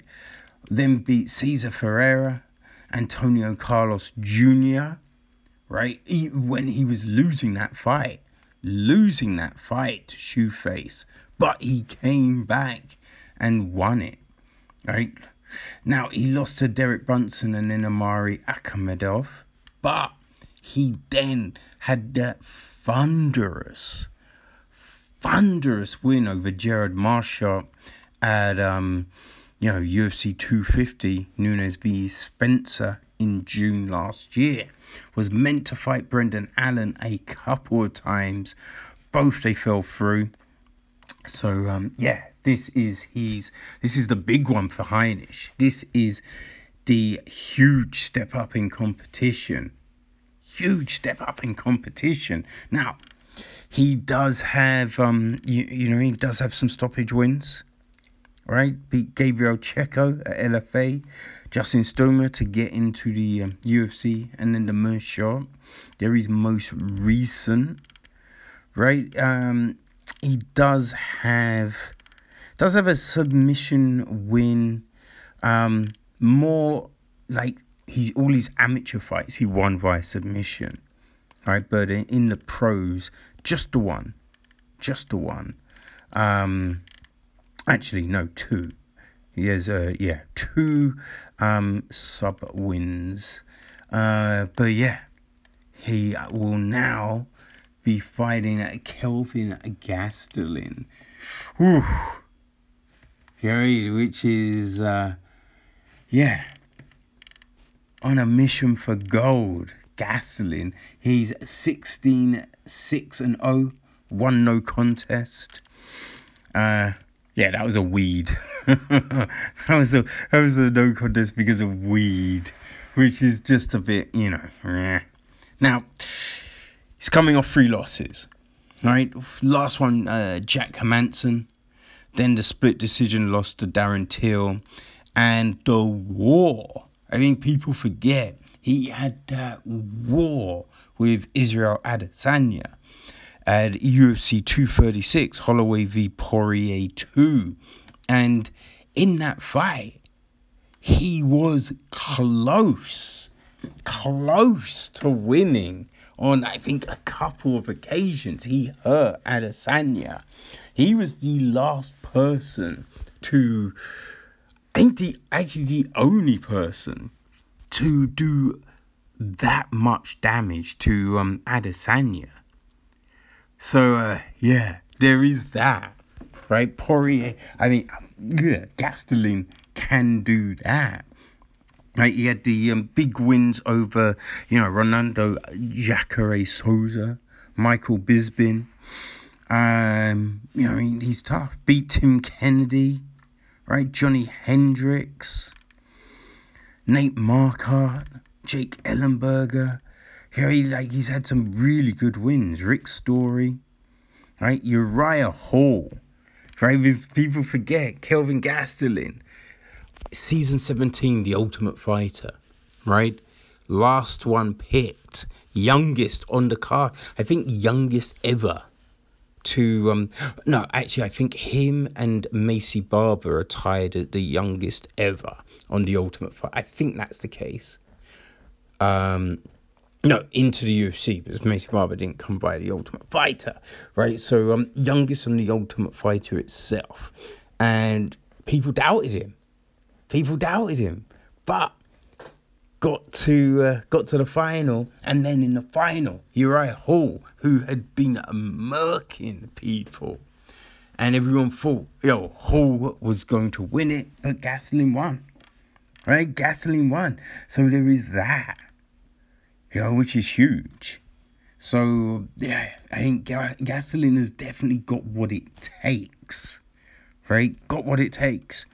Then beat Cesar Ferreira, Antonio Carlos Jr., right? He, when he was losing that fight, losing that fight to Shoeface, but he came back and won it, right? Now, he lost to Derek Brunson and then Omari Akhmedov, but he then had that thunderous, thunderous win over Gerald Meerschaert at um, you know, UFC 250, Nunes v Spencer in June last year. Was meant to fight Brendan Allen a couple of times. Both they fell through. So um, yeah, this is his this is the big one for Heinisch. This is the huge step up in competition. Huge step up in competition. Now, he does have um you, you know, he does have some stoppage wins right? Beat Gabriel Checo at LFA, Justin Stoner to get into the um, UFC, and then the Meerschaert. There is most recent, right? Um, he does have does have a submission win. Um, more like he's all his amateur fights he won via submission, right? But in, in the pros, just the one, just the one. Um, Actually, no, two. He has, uh, yeah, two um, sub wins. Uh, but yeah, he will now be fighting Kelvin Gastelum. Whew. Which is, uh, yeah, on a mission for gold. Gasoline. He's 16 6 and 0, one no contest. Uh, yeah, that was a weed. that was a that was a no contest because of weed, which is just a bit, you know. Now, he's coming off three losses, right? Last one, uh, Jack Hermansson. Then the split decision loss to Darren Till, and the war. I think people forget he had that war with Israel Adesanya at UFC 236, Holloway v Poirier 2. And in that fight, he was close, close to winning on, I think, a couple of occasions. He hurt Adesanya. He was the last person to, think, the, actually the only person to do that much damage to um, Adesanya. So uh, yeah, there is that, right? Poirier, I mean, yeah, Gastelum can do that. Right, he had the um, big wins over, you know, Ronaldo Jacare Souza, Michael Bisping. Um, you know, I mean, he's tough. Beat Tim Kennedy, right? Johnny Hendricks, Nate Marquardt, Jake Ellenberger, here he like he's had some really good wins. Rick Story, right? Uriah Hall, right? Because people forget Kelvin Gastelum, season seventeen, The Ultimate Fighter, right? Last one picked, youngest on the card. I think youngest ever to um no actually i think him and maycee barber are tied at the youngest ever on the ultimate fight i think that's the case. Um no into the ufc because maycee barber didn't come by the ultimate fighter right? So um youngest on the ultimate fighter itself. And people doubted him. People doubted him. But got to uh, got to the final, and then in the final, Uriah Hall, who had been murking people, and everyone thought, yo, Hall was going to win it, but Gasoline won, right? Gasoline won, so there is that, you know, which is huge. So yeah, I think Gasoline has definitely got what it takes, right? Got what it takes,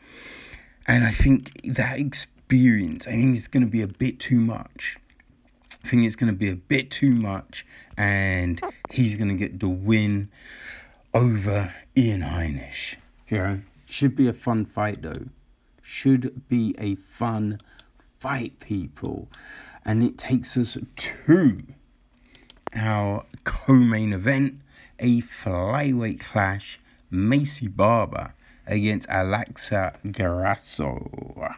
and I think that experience experience. I think it's going to be a bit too much. I think it's going to be a bit too much, and he's going to get the win over Ian Heinisch. You know, should be a fun fight though. Should be a fun fight, people. And it takes us to our co-main event, a flyweight clash, Maycee Barber against Alexa Grasso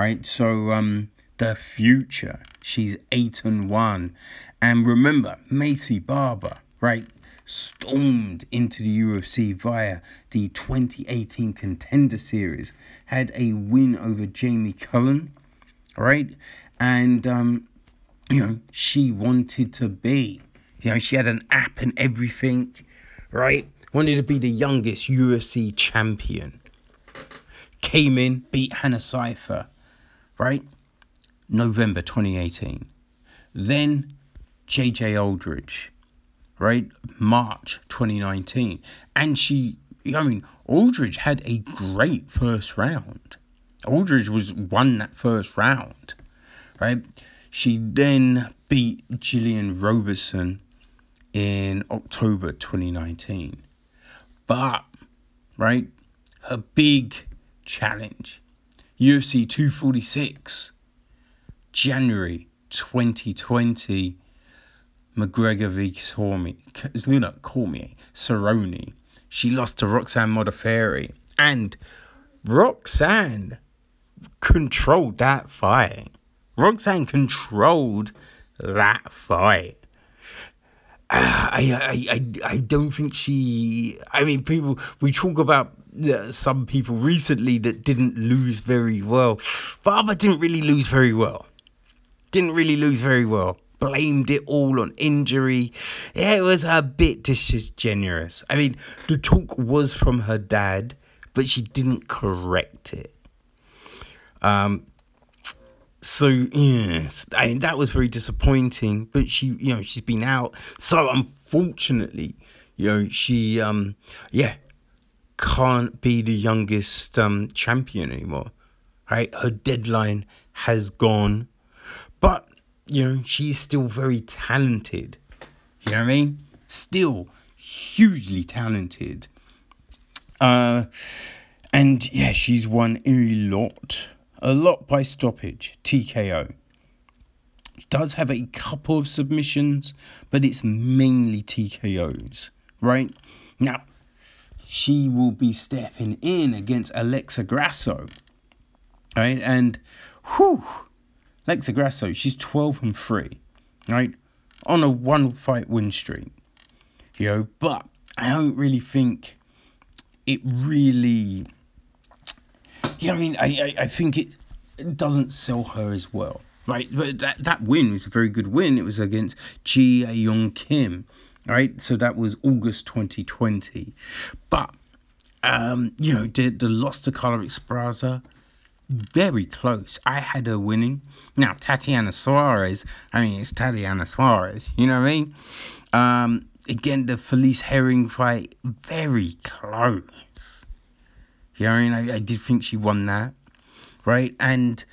right? So um, the future, she's eight and one, and remember, Maycee Barber, right? Stormed into the UFC via the 2018 Contender Series, had a win over Jamie Colleen, right? And um, you know, she wanted to be, you know, she had an app and everything, right? Wanted to be the youngest UFC champion. Came in, beat Hannah Cifers, right? November 2018. Then JJ Aldrich, right? March 2019. And she, I mean, Aldrich had a great first round. Aldrich was won that first round, right? She then beat Gillian Robertson in October 2019. But, right, her big challenge UFC 246, January 2020, McGregor v Cormier, not Cormier, Cerrone. She lost to Roxanne Modafferi, and Roxanne controlled that fight. Roxanne controlled that fight. Uh, I, I, I, I don't think she. I mean, people. We talk about uh, some people recently that didn't lose very well. Barber didn't really lose very well. Didn't really lose very well. Blamed it all on injury. It was a bit disingenuous. I mean, the talk was from her dad, but she didn't correct it. Um, so yes, I mean, that was very disappointing. But she, you know, she's been out. So unfortunately, you know, she, um, yeah, can't be the youngest um, champion anymore. Right? Her deadline has gone. But, you know, she's still very talented. You know what I mean? Still hugely talented. Uh, and yeah, she's won a lot. A lot by stoppage, TKO. Does have a couple of submissions, but it's mainly TKOs, right? Now, she will be stepping in against Alexa Grasso. Right? And whew, Alexa Grasso, she's 12 and 3, right? On a one fight win streak. You know, but I don't really think it really yeah, I mean I, I, I think it, doesn't sell her as well. Right, but that, that win was a very good win. It was against Ji Yeon Kim right? So that was August 2020. But, um, you know, the, the loss to Carla Esparza, very close. I had her winning. Now, Tatiana Suarez, I mean, it's Tatiana Suarez, you know what I mean? Um, again, the Felice Herrig fight, very close. You know what I mean? I, I did think she won that, right? And,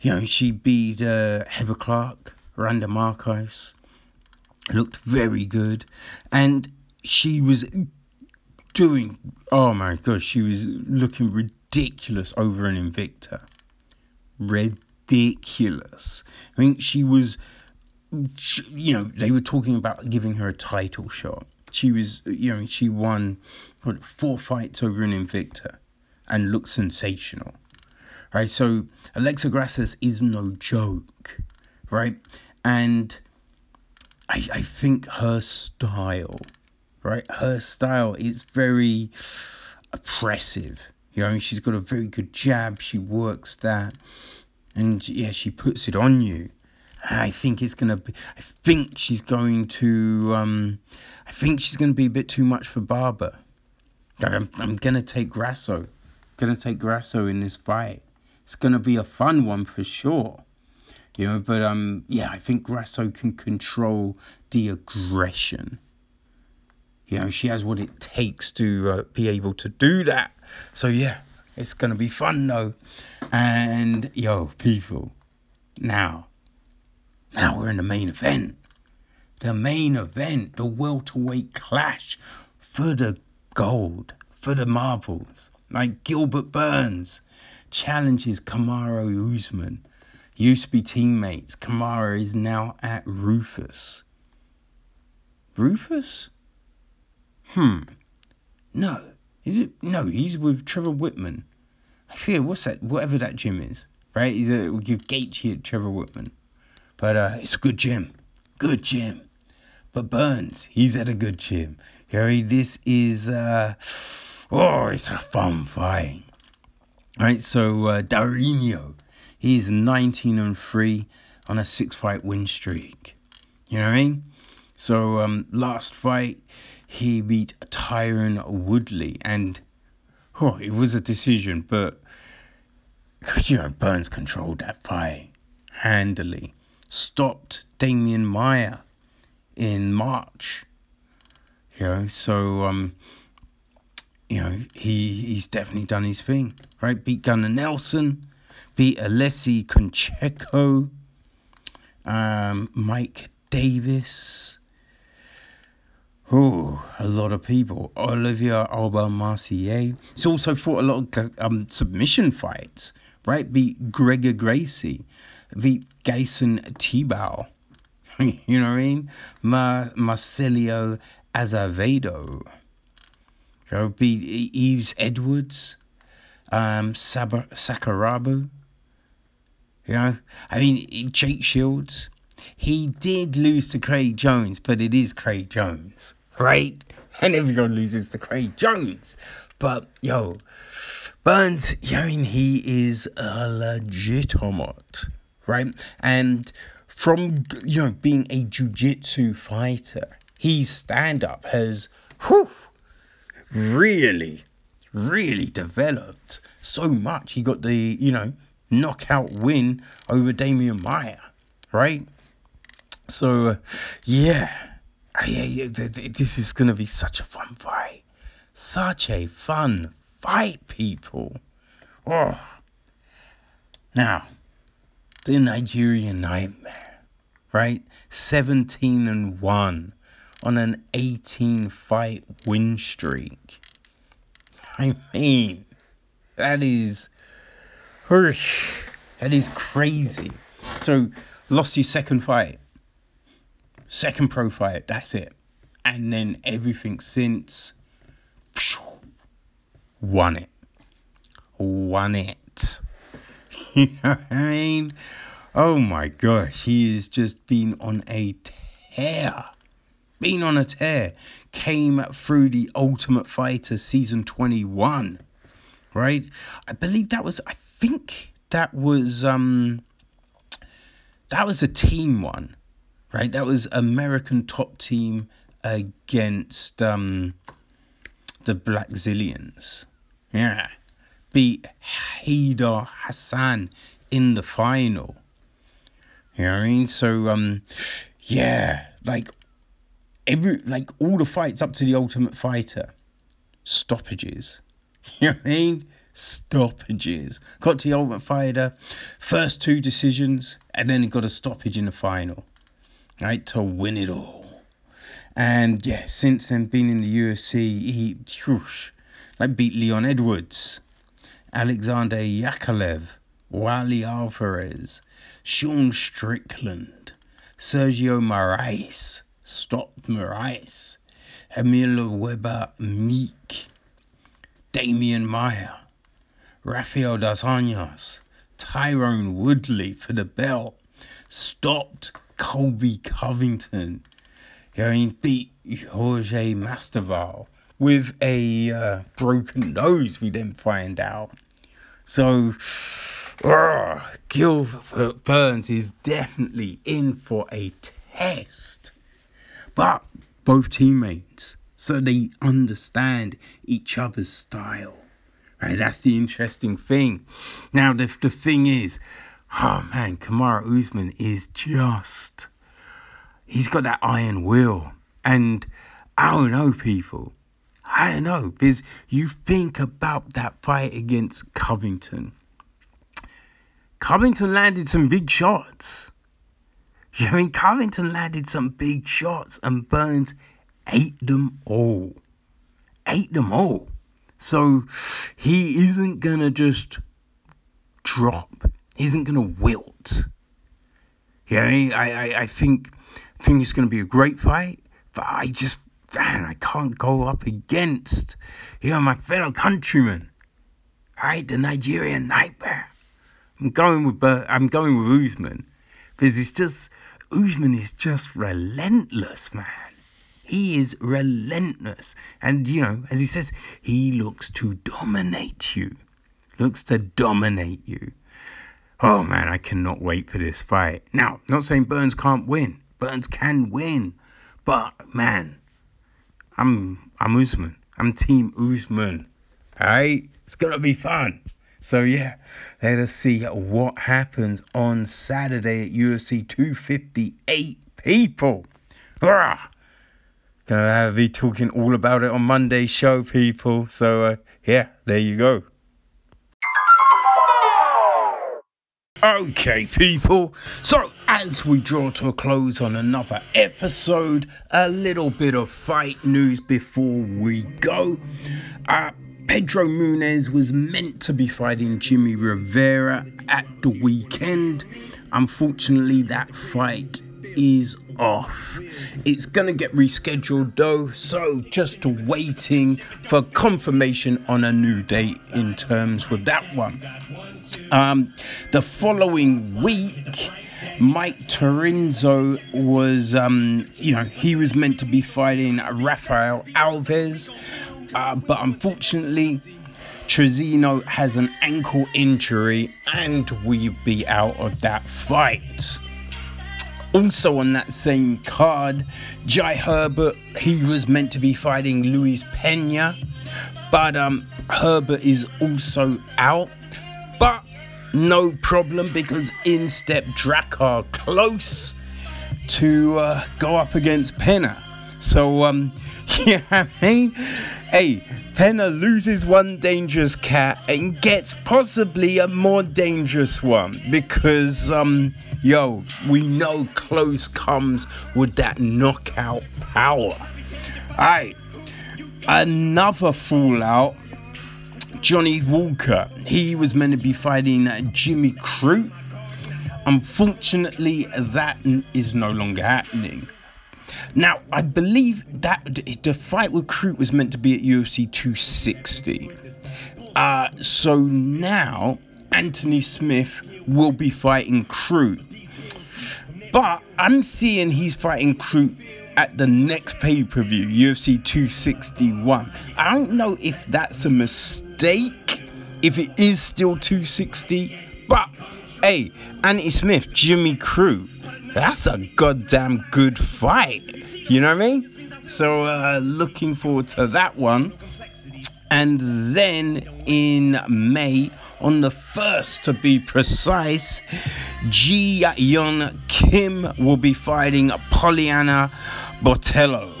you know, she beat uh, Heather Clark, Randa Markos, looked very good, and she was doing. Oh my gosh, she was looking ridiculous over an Invicta. Ridiculous. I mean, she was. You know, they were talking about giving her a title shot. she was, you know, she won what, four fights over an Invicta and looked sensational. Right, so Alexa Grasses is no joke, right? And I, I think her style, right? Her style is very oppressive. You know, I mean, she's got a very good jab. She works that, and yeah, she puts it on you. I think it's gonna be. I think she's going to. Um, I think she's gonna be a bit too much for Barber. I'm, I'm gonna take Grasso. Gonna take Grasso in this fight. It's gonna be a fun one for sure. You know, but um, yeah, I think Grasso can control the aggression. You know, she has what it takes to uh, be able to do that. So yeah, it's gonna be fun though. And yo, people, now now we're in the main event. The main event, the welterweight clash for the gold, for the marbles. Like Gilbert Burns challenges Kamaru Usman. Used to be teammates. Kamara is now at Roufus. Roufus? Hmm. No. Is it? No, he's with Trevor Wittman. I forget, what's that? Whatever that gym is. Right? He's a, give Gaethje at Trevor Wittman. But uh, it's a good gym. Good gym. But Burns, he's at a good gym. Harry, this is, uh, oh, it's a fun fight. All right, so uh, Durinho, he's 19 and 3 on a six fight win streak. You know what I mean? So, um, last fight, he beat Tyron Woodley, and oh, it was a decision, but you know, Burns controlled that fight handily stopped Demian Maia in March. You know, so um, you know, he he's definitely done his thing. Right? Beat Gunnar Nelson, beat Alexey Kunchenko, um, Mike Davis. Oh, a lot of people. Olivier Aubin-Mercier. He's also fought a lot of um, submission fights, right? Beat Gregor Gracie beat Gleison Tibau. you know what I mean? Ma- Marcelio Azevedo. Beat Yves Edwards, um, Sab- Sakuraba. You know, I mean, Jake Shields. He did lose to Craig Jones, but it is Craig Jones, right? And everyone loses to Craig Jones. But, yo, Burns, I mean, he is a legitimate right? And from you know being a jiu-jitsu fighter, his stand-up has whew, really, really developed so much. He got the, you know, knockout win over Demian Maia, right? So, uh, yeah. yeah, yeah, this is going to be such a fun fight. Such a fun fight, people. Oh. Now, the Nigerian nightmare, right? 17 and 1 on an 18 fight win streak. I mean, that is that is crazy. So, lost your second fight, second pro fight, that's it. And then everything since won it. Won it. you know what I mean? Oh my gosh, he has just been on a tear. Been on a tear. Came through the Ultimate Fighter season 21. Right? I believe that was I think that was um that was a team one. Right? That was American top team against um the Blackzilians. Yeah beat Hayder Hassan in the final. You know what I mean? So um yeah, like every like all the fights up to the ultimate fighter, stoppages. You know what I mean? Stoppages. Got to the ultimate fighter, first two decisions, and then he got a stoppage in the final. Right? To win it all. And yeah, since then being in the UFC, he whoosh, like beat Leon Edwards. Alexander Yakovlev, Wally Alvarez, Sean Strickland, Sergio Moraes, stopped Moraes, Emil Weber Meek, Demian Maia, Rafael dos Anjos, Tyron Woodley for the belt, stopped Colby Covington. He beat Jorge Masvidal with a uh, broken nose, we then find out. So, uh, Gilbert Burns is definitely in for a test. But both teammates, so they understand each other's style. Right, that's the interesting thing. Now, the, the thing is, oh man, Kamara Usman is just, he's got that iron will. And I don't know, people. I don't know, because you think about that fight against Covington. Covington landed some big shots. I mean, Covington landed some big shots and Burns ate them all. Ate them all. So he isn't going to just drop. He isn't going to wilt. Yeah, I, I, I think, think it's going to be a great fight, but I just, man, I can't go up against, you know, my fellow countrymen. Right, the Nigerian nightmare. I'm going with, I'm going with Usman because it's just Usman is just relentless, man. He is relentless. And, you know, as he says, he looks to dominate you. Looks to dominate you. Oh, man, I cannot wait for this fight. Now, not saying Burns can't win. Burns can win. But, man, I'm, I'm Usman. I'm Team Usman. Alright? It's gonna be fun. So yeah, let us see what happens on Saturday at UFC 258. People, Hurrah! Gonna be talking all about it on Monday's show, people. So uh, yeah, there you go. Okay, people. So, as we draw to a close on another episode, a little bit of fight news before we go. Uh, Pedro Munhoz was meant to be fighting Jimmy Rivera at the weekend. Unfortunately, that fight is off. It's gonna get rescheduled though, so just waiting for confirmation on a new date in terms with that one. Um, the following week, Mike Trizano was, um, you know, he was meant to be fighting Rafael Alves. Uh, but unfortunately, Trizano has an ankle injury and will be out of that fight. Also on that same card, Jai Herbert, he was meant to be fighting Luis Pena, but um, Herbert is also out. But no problem because in step Drakkar Klose to uh, go up against Pena. So um, yeah, I mean, Hey, Pena loses one dangerous cat and gets possibly a more dangerous one because, um, yo, we know Klose comes with that knockout power. Alright, another fallout. Johnny Walker, he was meant to be fighting Jimmy Crute. Unfortunately, that is no longer happening. Now, I believe that the fight with Crute was meant to be at UFC 260. Uh, so now Anthony Smith will be fighting Crute. But I'm seeing he's fighting Crute at the next pay per view, UFC 261. I don't know if that's a mistake, if it is still 260, but hey, Anthony Smith, Jimmy Crute, that's a goddamn good fight. You know what I mean? So, uh, looking forward to that one. And then in May, on the 1st to be precise, Ji Yeon Kim will be fighting Poliana Botelho.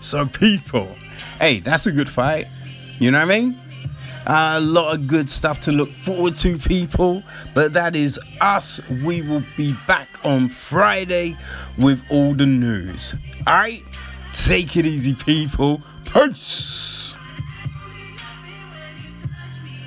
So, people, hey, that's a good fight. You know what I mean? A lot of good stuff to look forward to, people. But that is us. We will be back on Friday with all the news. All right, take it easy, people. Peace.